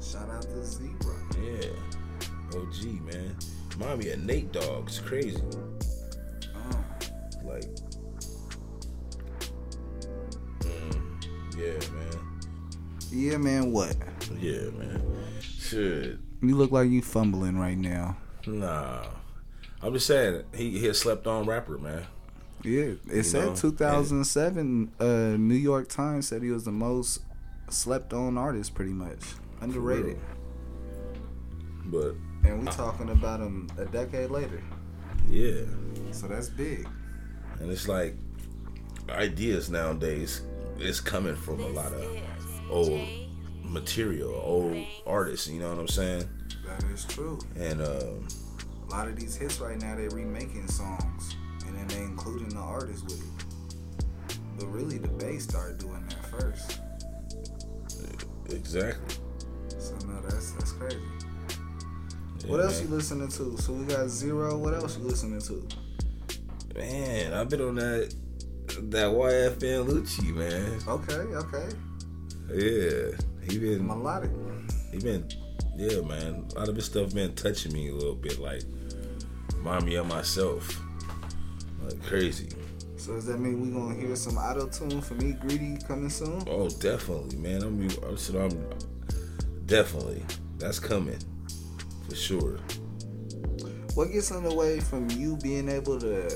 Shout out to Zebra. Yeah, OG, man. Mommy of Nate Dogg. It's crazy. Uh, Like, mm, yeah, man. yeah, man. What? Yeah, man. Shit. You look like you fumbling right now. Nah. I'm just saying, he he a slept on rapper, man. Yeah, it said know, 2007. Uh, New York Times said he was the most slept on artist, pretty much underrated. But And we talking about him a decade later, yeah. so that's big. And it's like ideas nowadays is coming from a lot of old material, old artists, you know what I'm saying? That is true. And um A lot of these hits right now, they're remaking songs, and they including the artist with it. But really, the bass started doing that first. exactly. So now that's that's crazy. what else man. you listening to? So we got Z-Ro. What else you listening to? Man, I've been on that that YFN Lucci, man. Okay, okay. Yeah, he been Melodic. he been yeah, man. A lot of his stuff been touching me a little bit, like remind me of myself, like crazy. So does that mean we're gonna hear some auto tune from me greedy coming soon? Oh, definitely, man. I'm I'm, I'm definitely that's coming for sure. What gets in the way from you being able to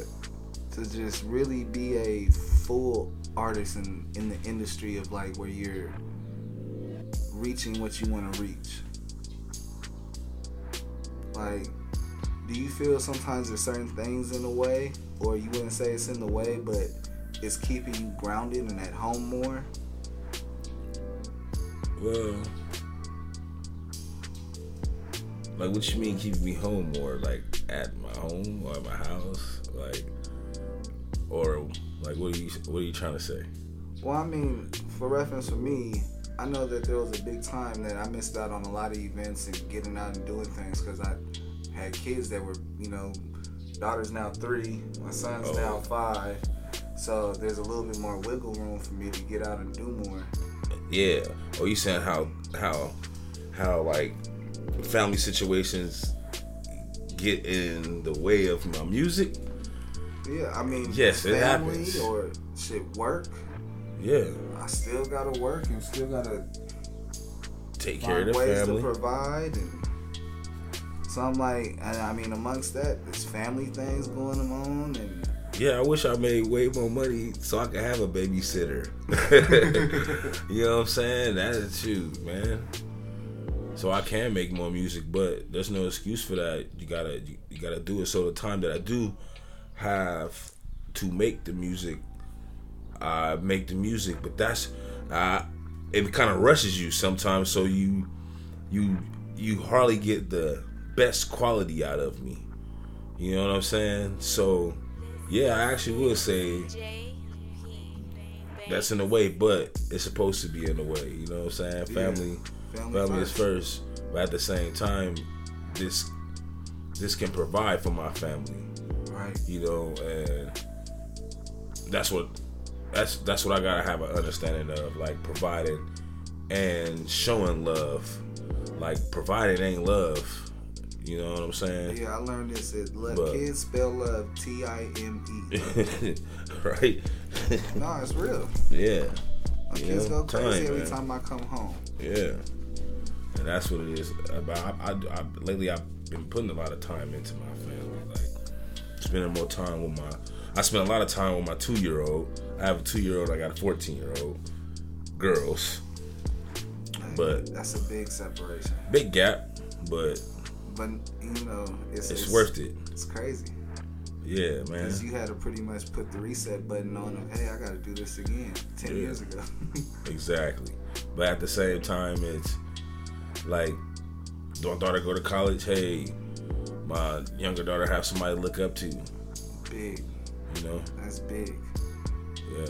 to just really be a full artist in in the industry of like where you're reaching what you want to reach? Like, do you feel sometimes there's certain things in the way, or you wouldn't say it's in the way, but it's keeping you grounded and at home more? Well, like what you mean keeping me home more? Like at my home or at my house, like or like what are you what are you trying to say? Well, I mean, for reference for me, I know that there was a big time that I missed out on a lot of events and getting out and doing things because I had kids that were, you know, daughter's now three, my son's Oh. now five. So there's a little bit more wiggle room for me to get out and do more. Yeah. Or you saying how how how like family situations get in the way of my music? Yeah, I mean, Yes, it family happens. or shit work. Yeah. I still gotta work and still gotta Take care of the ways family. to provide and so I'm like and I mean amongst that there's family things going on and Yeah, I wish I made way more money so I could have a babysitter. you know what I'm saying? That's true, man. So I can make more music, but there's no excuse for that. You gotta you, you gotta do it. So the time that I do have to make the music, I make the music. But that's uh, it kind of rushes you sometimes. So you you you hardly get the best quality out of me. You know what I'm saying? So yeah, I actually would say that's in the way, but it's supposed to be in the way. You know what I'm saying? Family, family, family is first. first, but at the same time, this this can provide for my family. Right. You know, and that's what that's that's what I gotta have an understanding of, like providing and showing love. Like providing ain't love. You know what I'm saying? Yeah, I learned this at Let But- Kids Spell Love T I M E. right? No, it's real. yeah. My You kids know, go crazy time, every man. time I come home. Yeah, and that's what it is. Uh, About I, I, I, lately, I've been putting a lot of time into my family, like spending more time with my. I spend a lot of time with my two year old. I have a two year old. I got a fourteen year old. Girls, But- that's a big separation. big gap, but But you know, it's it's worth it. It's crazy Yeah, man. because you had to pretty much put the reset button on them. Hey, I got to do this again. Ten Yeah. years ago. Exactly. But at the same time, it's like, my daughter go to college? Hey, my younger daughter have somebody to look up to. big. You know? That's big. Yeah.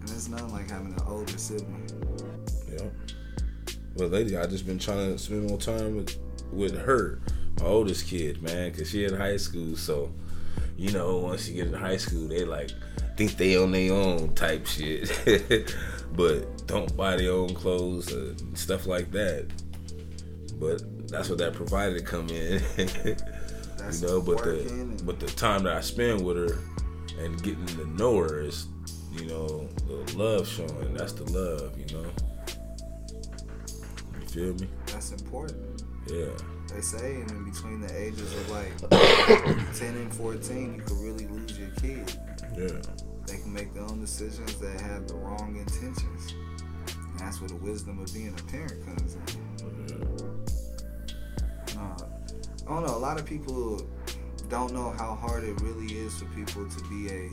And it's not like having an older sibling. Yeah. Well, lady, I just been trying to spend more time with with her, my oldest kid, man, cause she in high school. So, you know, once you get in high school, they like think they on their own type shit, but don't buy their own clothes and stuff like that. But that's what that provided to come in. You know, but the but the time that I spend with her and getting to know her is, you know, the love showing. That's the love, you know. You feel me? That's important. Yeah. They say in between the ages of like 10 and 14, you could really lose your kid. Yeah. They can make their own decisions that have the wrong intentions. And that's where the wisdom of being a parent comes in. Uh, I don't know. A lot of people don't know how hard it really is for people to be a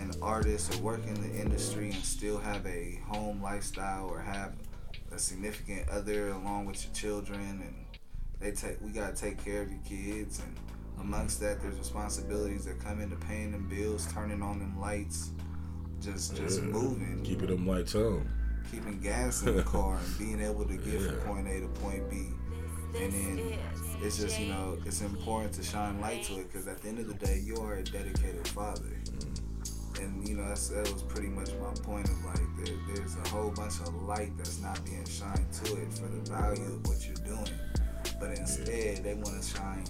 an artist or work in the industry and still have a home lifestyle or have a significant other along with your children and they take we gotta take care of your kids and amongst that there's responsibilities that come into paying them bills turning on them lights just just Yeah. moving Keeping them lights on. keeping gas in the car and being able to get from point A to point B. And then it's just, you know, it's important to shine light to it because at the end of the day, you are a dedicated father. And, you know, that's, that was pretty much my point of like, there, there's a whole bunch of light that's not being shined to it for the value of what you're doing. But instead, they want to shine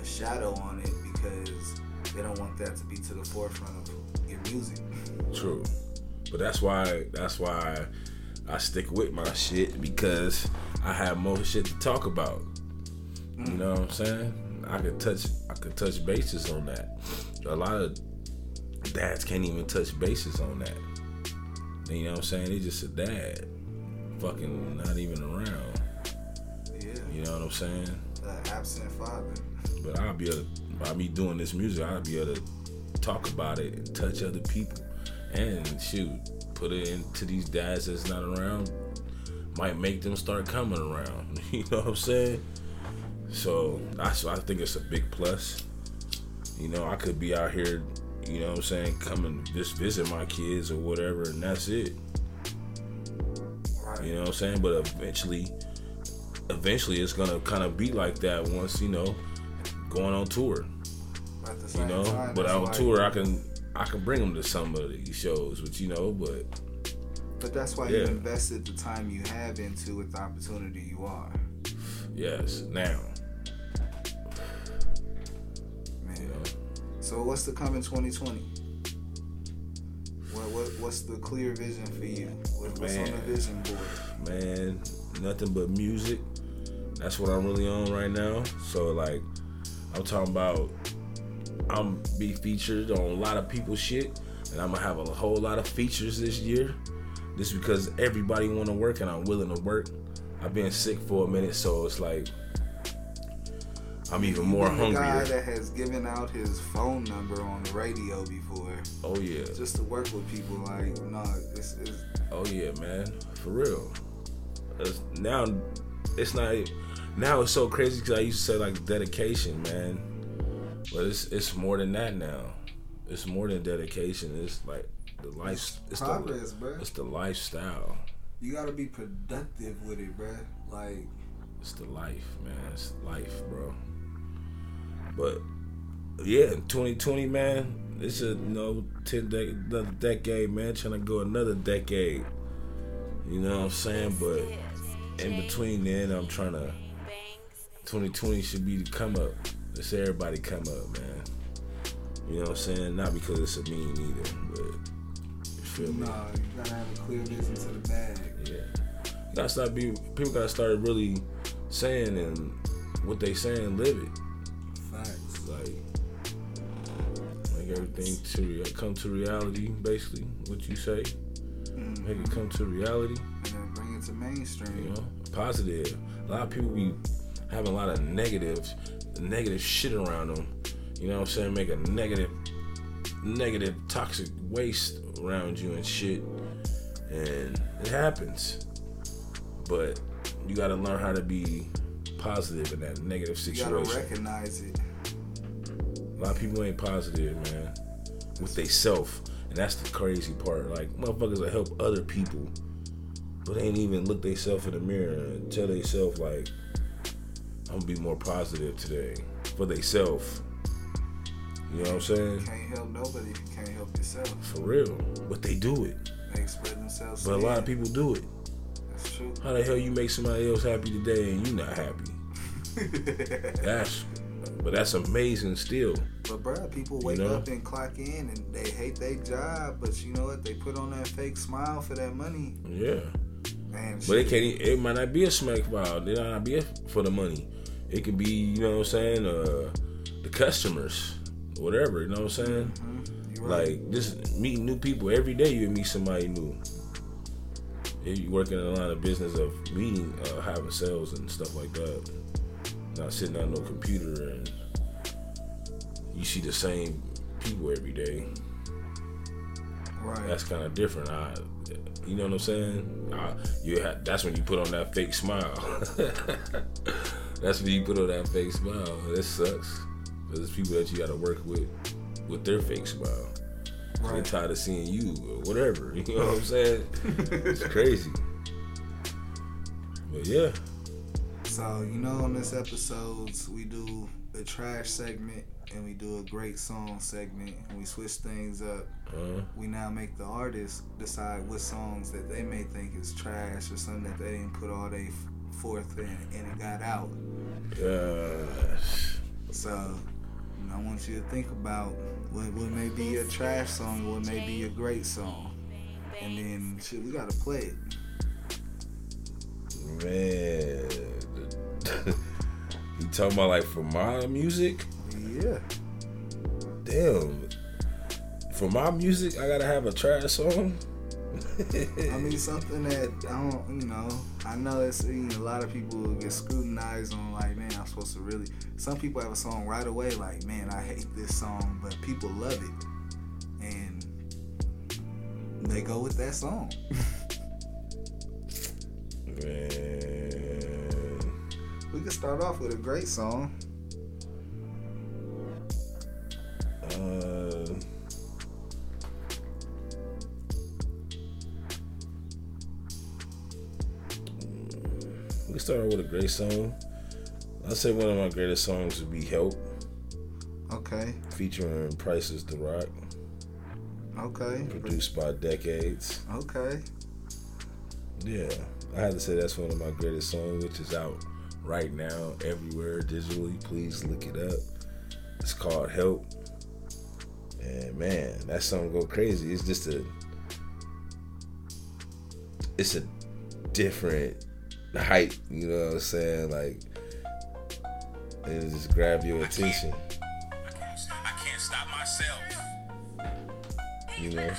a shadow on it because they don't want that to be to the forefront of your music. True. But that's why that's why I stick with my shit because I have more shit to talk about. You mm. know what I'm saying? I could touch I could touch bases on that. A lot of dads can't even touch bases on that. You know what I'm saying? They just a dad. Fucking not even around. You know what I'm saying? the absent father. But I'll be able to, by me doing this music, I'll be able to talk about it and touch other people. And shoot, put it into these dads that's not around, might make them start coming around. You know what I'm saying? So that's I think it's a big plus. You know, I could be out here, you know what I'm saying, coming just visit my kids or whatever, and that's it. You know what I'm saying? But eventually, eventually it's gonna kind of be like that once you know going on tour. You know, time, but on like- tour I can I can bring them to some of these shows, but you know, but But that's why you Yeah. invested the time you have into it, the opportunity you are. yes, now Man. you know, So what's to come in 2020? What, what what's the clear vision for you? What, what's on the vision board? man, nothing but music. That's what I'm really on right now. So like, I'm talking about I'm be featured on a lot of people's shit, and I'm gonna have a whole lot of features this year. Just because everybody want to work and I'm willing to work. I've been sick for a minute, so it's like I'm even more You've been the guy that has given out his phone number on the radio before, Oh yeah, just to work with people. Like, no, this is oh yeah, man, for real. It's- now it's not. Now it's so crazy because I used to say like dedication, man, but it's it's more than that now. It's more than dedication. It's like the life. It's progress, the bruh. it's the lifestyle. You gotta be productive with it, bro. Like, It's the life, man. It's life, bro. But yeah, 2020, man. It's a you know ten de- another decade, man. Trying to go another decade. You know what I'm saying? But in between then, I'm trying to. 2020 should be the come up. Let's everybody come up, man. You know what I'm saying? Not because it's a mean either, but you feel me? no, you gotta have a clear vision to the bag. Yeah. You gotta start being people gotta start really saying and what they saying live it. Facts. Like make everything to rea- come to reality, basically, what you say. Make it mm-hmm. come to reality, And then bring it to mainstream. you know. Positive. A lot of people be having a lot of negative negative shit around them. You know what I'm saying? Make a negative negative toxic waste around you and shit. And it happens. But you gotta learn how to be positive in that negative You gotta situation. recognize it. A lot of people ain't positive, man, with they self, and that's the crazy part. Like motherfuckers that help other people, but they ain't even look they self in the mirror and tell they self like, I'm gonna be more positive today for they self. You know what I'm saying? Can't help nobody if you can't help yourself. For real, but they do it. They spread themselves. But a lot of people do it. That's true. How the hell you make somebody else happy today and you not happy? That's, but that's amazing still. But bruh, people wake know? up and clock in and they hate their job, but you know what? They put on that fake smile for that money. Yeah. Man, But it can't. It might not be a smack file. It might not be for the money. It could be, you know what I'm saying, uh, the customers, whatever. You know what I'm saying? Mhm, right. Like just meeting new people every day. You meet somebody new. If you work in a line of business of meeting, uh, having sales and stuff like that. Not sitting on no computer and you see the same people every day. right. That's kind of different. I, you know what I'm saying? I, you ha- that's when you put on that fake smile. that's when you put on that fake smile. That sucks. Because it's people that you got to work with with their fake smile. Right. tired of seeing you or whatever. You know what I'm saying? it's crazy. But yeah, So, you know, on this episodes, we do a trash segment and we do a great song segment and we switch things up. uh, We now make the artists decide what songs that they may think is trash or something that they didn't put all they f- forth in and it got out. gosh. So, you know, I want you to think about what, what may be a trash song, what may be a great song. And then, shit, we gotta play it. man. you talking about like for my music? Yeah. Damn. For my music, I gotta have a trash song. I mean, something that I don't, you know, I know it's you know, a lot of people get scrutinized on, like, man, I'm supposed to really. Some people have a song right away, like, man, I hate this song, but people love it. And they go with that song. Man. We could start off with a great song. Uh, we can start out with a great song. I'd say one of my greatest songs would be Help, Okay. featuring Prices the Rock, Okay. produced by Decades. Okay. Yeah, I had to say that's one of my greatest songs, which is out right now everywhere digitally. Please look it up. It's called Help. And man, that song go crazy. It's just a it's a different height, you know what I'm saying? Like it just grab your attention, I can't stop myself. you know.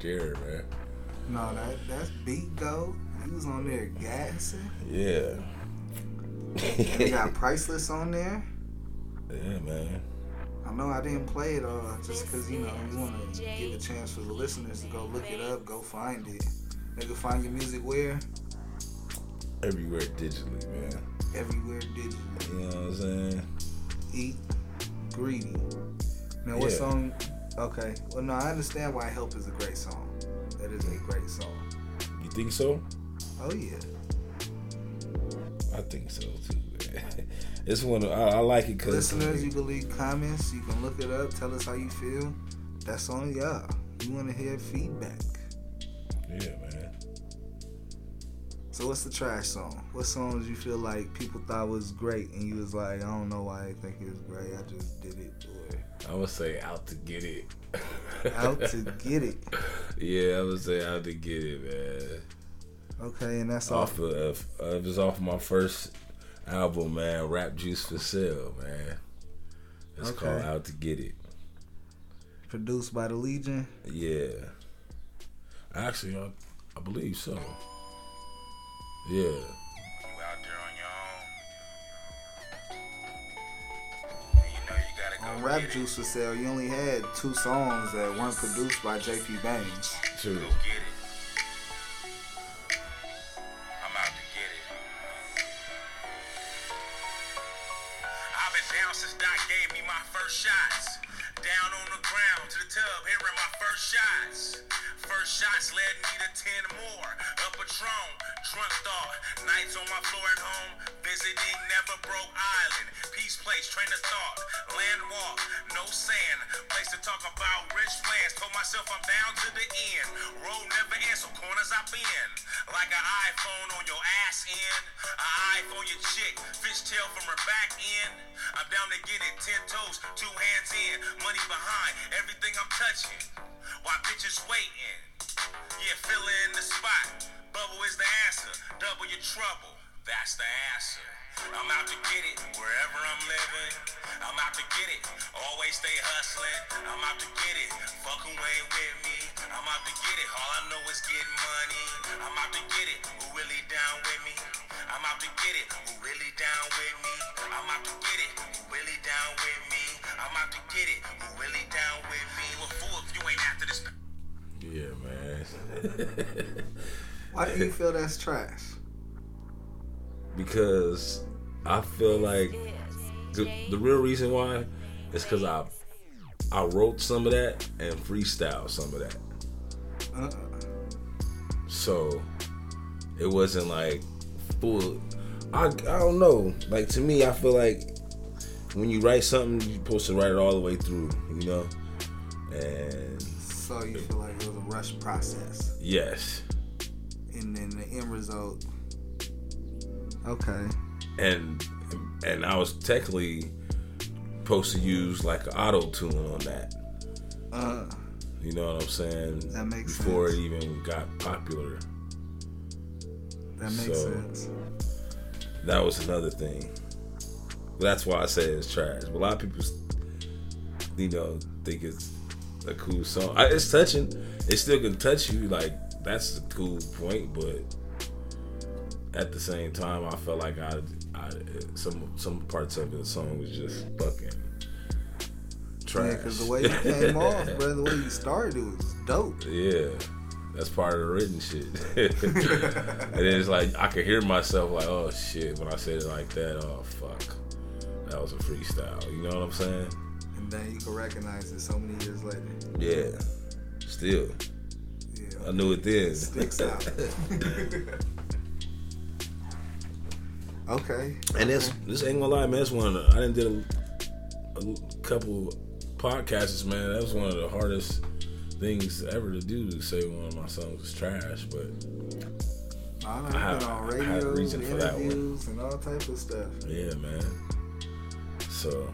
There, man. No, that that's Beat Go. He was on there gassing. Yeah. They got Priceless on there. yeah, man. I know I didn't play it all just because, you know, we want to give a chance for the listeners to go look it up, go find it. They can find your music where? Everywhere digitally, man. Everywhere digitally. You know what I'm saying? Eat Greedy. Now, what Yeah. song? Okay. Well, no, I understand why Help is a great song. That is a great song. You think so? Oh, yeah. I think so too. Man. It's one of, I, I like it because Listeners, you can leave comments. You can look it up. Tell us how you feel. That's on y'all. We want to hear feedback. yeah, man. So what's the trash song? What songs you feel like people thought was great and you was like, I don't know why I think it was great. I just did it I would say out to get it. out to get it. yeah, I would say out to get it, man. Okay, and that's off. Off of uh, it was off my first album, man. Rap Juice for Sale, man. It's Okay. called Out to Get It. Produced by the Legion. Yeah. Actually, I, I believe so. Yeah. Gotta Rap. Juice for Sale, you only had two songs that weren't produced by JP Bangs. True. Out to get it, fuck who ain't with me. I'm out to get it, all I know is getting money. I'm out to get it, who really down with me? I'm out to get it, who really down with me? I'm out to get it, who really down with me? I'm out to get it, who really down with me? You a fool if you ain't after this. Yeah, man. Why do you feel that's trash? because I feel like the, the real reason why is because I I wrote some of that and freestyle some of that. Uh-uh. So it wasn't like full. I I don't know. Like to me, I feel like when you write something, you're supposed to write it all the way through. You know, and So you feel like it was a rush process, yes, and then the end result. Okay. and and I was technically supposed to use like auto tune on that. Uh, You know what I'm saying? That makes Before sense. it even got popular. that makes So- sense. That was another thing. That's why I say it's trash. But a lot of people, you know, think it's a cool song. I, it's touching. It still can touch you. Like that's a cool point, but at the same time, I felt like I, I some some parts of the song was just fucking trash. Yeah, because the way you came off, bro, the way you started, it was dope. Yeah, that's part of the written shit. and then it's like I could hear myself like, oh shit, when I said it like that. Oh fuck, that was a freestyle. You know what I'm saying? And then you can recognize it so many years later. Yeah. Still, Yeah. I knew it then. Sticks out. Okay. And this this ain't gonna lie, man. That's one of the I didn't did a, a couple podcasts, man. That was one of the hardest things ever to do to say one of my songs was trash, but I, I have been on I had a radio, reason for that one. interviews, and all type of stuff. Yeah, man. So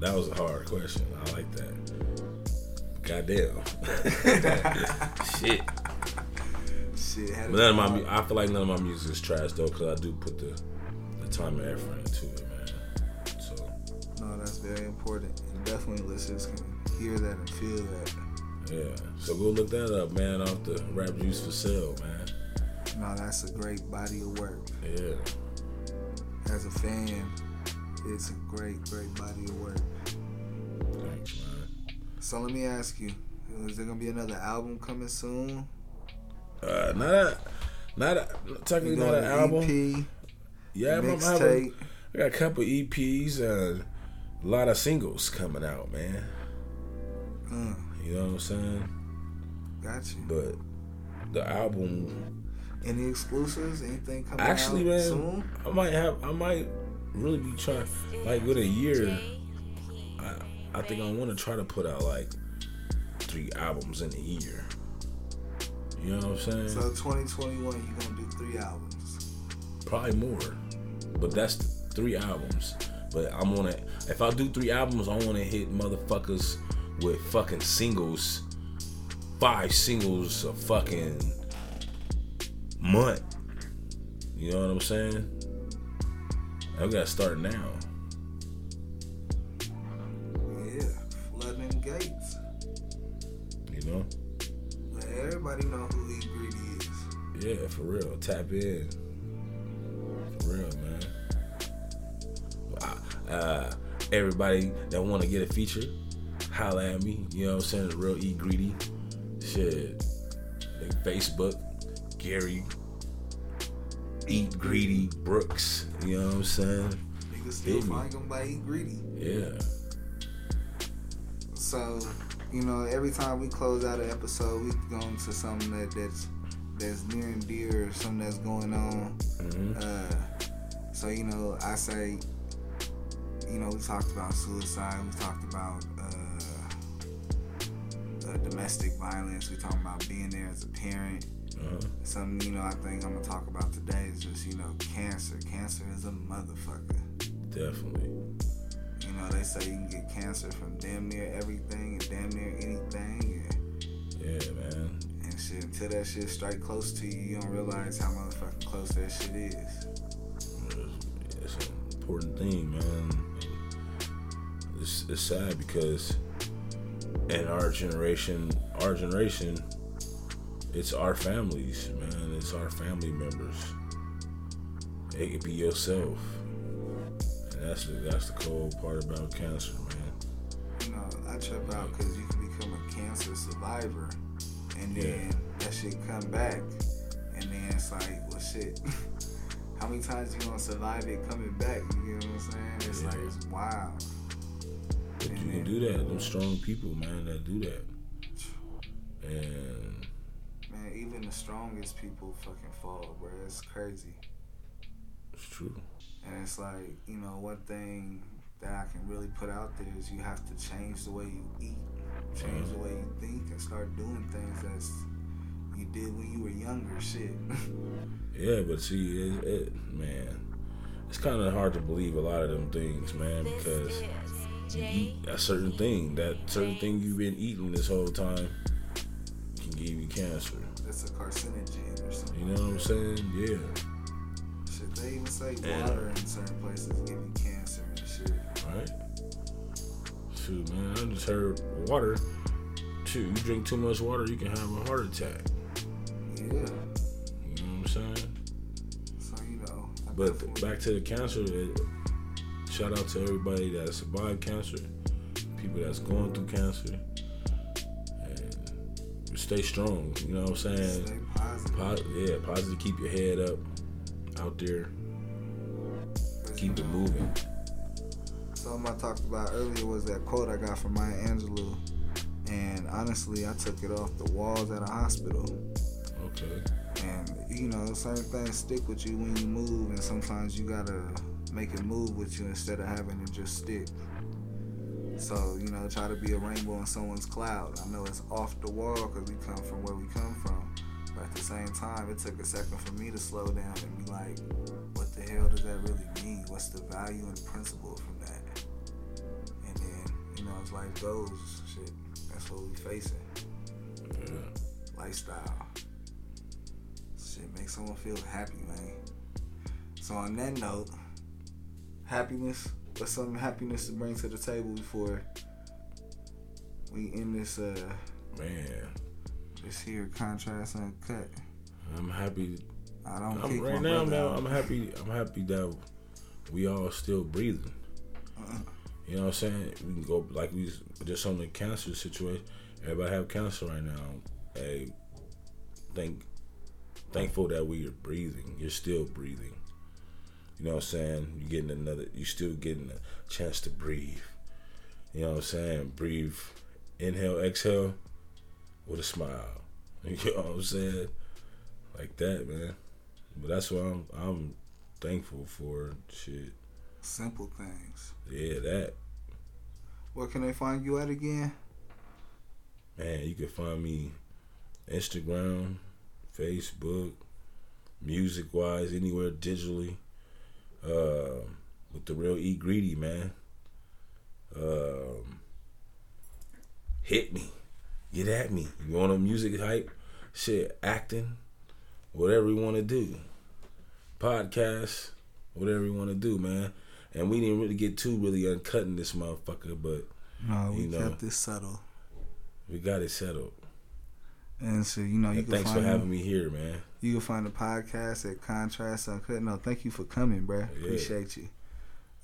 that was a hard question. I like that. Goddamn. Shit. Shit, had But none of my, I feel like none of my music is trash though, because I do put the time and effort into it, man. So No, that's very important. And definitely listeners can hear that and feel that. yeah. So go look that up, man. Off the Rap Juice for Sale, man. No, that's a great body of work. Yeah. As a fan, it's a great, great body of work. Thanks, man. So let me ask you, is there gonna be another album coming soon? Uh, not a, not a, technically not an an album. Yeah, I'm. I got a couple EPs and a lot of singles coming out, man. Uh, You know what I'm saying? got you. But the album, Any exclusives? Anything coming actually, out man, soon? I might have, I might really be trying, like with a year. I, I think I want to try to put out like three albums in a year. You know what I'm saying? So 2021, you're gonna do three albums. Probably more, but that's three albums. But I'm gonna, if I do three albums, I want to hit motherfuckers with fucking singles, five singles a fucking month. You know what I'm saying? I gotta start now. Yeah, flooding gates. You know? Let everybody know who E Greedy is. Yeah, for real. Tap in. Uh, everybody that want to get a feature, holla at me. You know what I'm saying? The real Eat Greedy. Shit. Like Facebook, Gary. Eat Greedy Brooks. You know what I'm saying? Can still find them by E Greedy. Yeah. So, you know, every time we close out an episode, we go into something that that's that's near and dear, or something that's going on. Mhm. Uh, so you know, I say, you know, we talked about suicide. We talked about uh, uh, domestic violence. We talked about being there as a parent. Uh-huh. Something you know, I think I'm gonna talk about today is just you know, cancer. Cancer is a motherfucker. Definitely. You know, they say you can get cancer from damn near everything and damn near anything. And, Yeah, man. and shit, until that shit strike close to you, you don't realize how motherfucking close that shit is. It's an important thing, man. It's, it's sad because in our generation, our generation, it's our families, man. It's our family members. It could be yourself, and that's the that's the cold part about cancer, man. You know, I trip out because you can become a cancer survivor, and then that shit come back, and then it's like, well, shit. How many times you gonna survive it coming back? You know what I'm saying? It's like it's wild. But you can do that. Them strong people, man, that do that. And Man, even the strongest people fucking fall, bro. It's crazy. it's true. And it's like, you know, one thing that I can really put out there is you have to change the way you eat, change the way you think, and start doing things that's you did when you were younger. Shit. Yeah, but see, it, it man, it's kind of hard to believe a lot of them things, man, because a certain thing, that certain thing you've been eating this whole time can give you cancer. That's a carcinogen or something. You know what I'm saying? Yeah. Shit, they even say water in certain places give you cancer and shit. Right. Shoot, man, I just heard water. Shoot, you drink too much water, you can have a heart attack. Yeah. You know what I'm saying? So you know. But back to the cancer. It, shout out to everybody that survived cancer, people that's going through cancer, and stay strong. You know what I'm saying? stay positive. Po- yeah, positive. Keep your head up, out there. Keep it moving. Something I talked about earlier was that quote I got from Maya Angelou. And honestly, I took it off the walls at a hospital. Okay. And, you know, certain things stick with you when you move, and sometimes you gotta make it move with you instead of having it just stick. So, you know, try to be a rainbow in someone's cloud. I know it's off the wall because we come from where we come from. But at the same time, it took a second for me to slow down and be like, what the hell does that really mean? What's the value and principle from that? And then, you know, as life goes, shit, that's what we facing. Yeah. Lifestyle. Shit makes someone feel happy, man. So on that note, happiness. What's some happiness to bring to the table before we end this uh Man, this here contrast uncut? I'm happy. I don't I'm, right now, man. I'm happy. I'm happy that we all still breathing. You know what I'm saying? We can go like we just on the cancer situation. Everybody have cancer right now. Hey, thank thankful that we are breathing. You're still breathing. You know what I'm saying? You're getting another. You still getting a chance to breathe. You know what I'm saying? Breathe, inhale, exhale, with a smile. You know what I'm saying? Like that, man. But that's what I'm. I'm thankful for. Shit. Simple things. Yeah, that. Where can they find you at again? Man, you can find me Instagram, Facebook, music wise, anywhere digitally. Uh, with the real Eat Greedy, man. Um, hit me. Get at me. You want a music hype? Shit, acting, whatever you want to do. Podcast, whatever you want to do, man. And we didn't really get too really uncut in this motherfucker, but No, we You know. kept this subtle. we got it settled. And so you know you And can thanks for find having me here, man. You can find the podcast at Contrast Uncut. No, thank you for coming, bruh. Yeah. Appreciate you.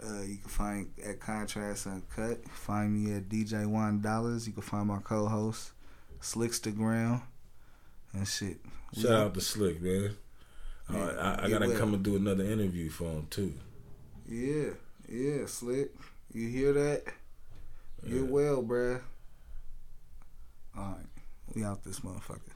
Uh, you can find at Contrast Uncut. Find me at DJ One Dollars. You can find my co-host Slickstagram and shit. We Shout out to Slick, man. Uh, I, I gotta well. come and do another interview for him too. Yeah, yeah, Slick. You hear that? You're well, bruh. All right, we out this motherfucker.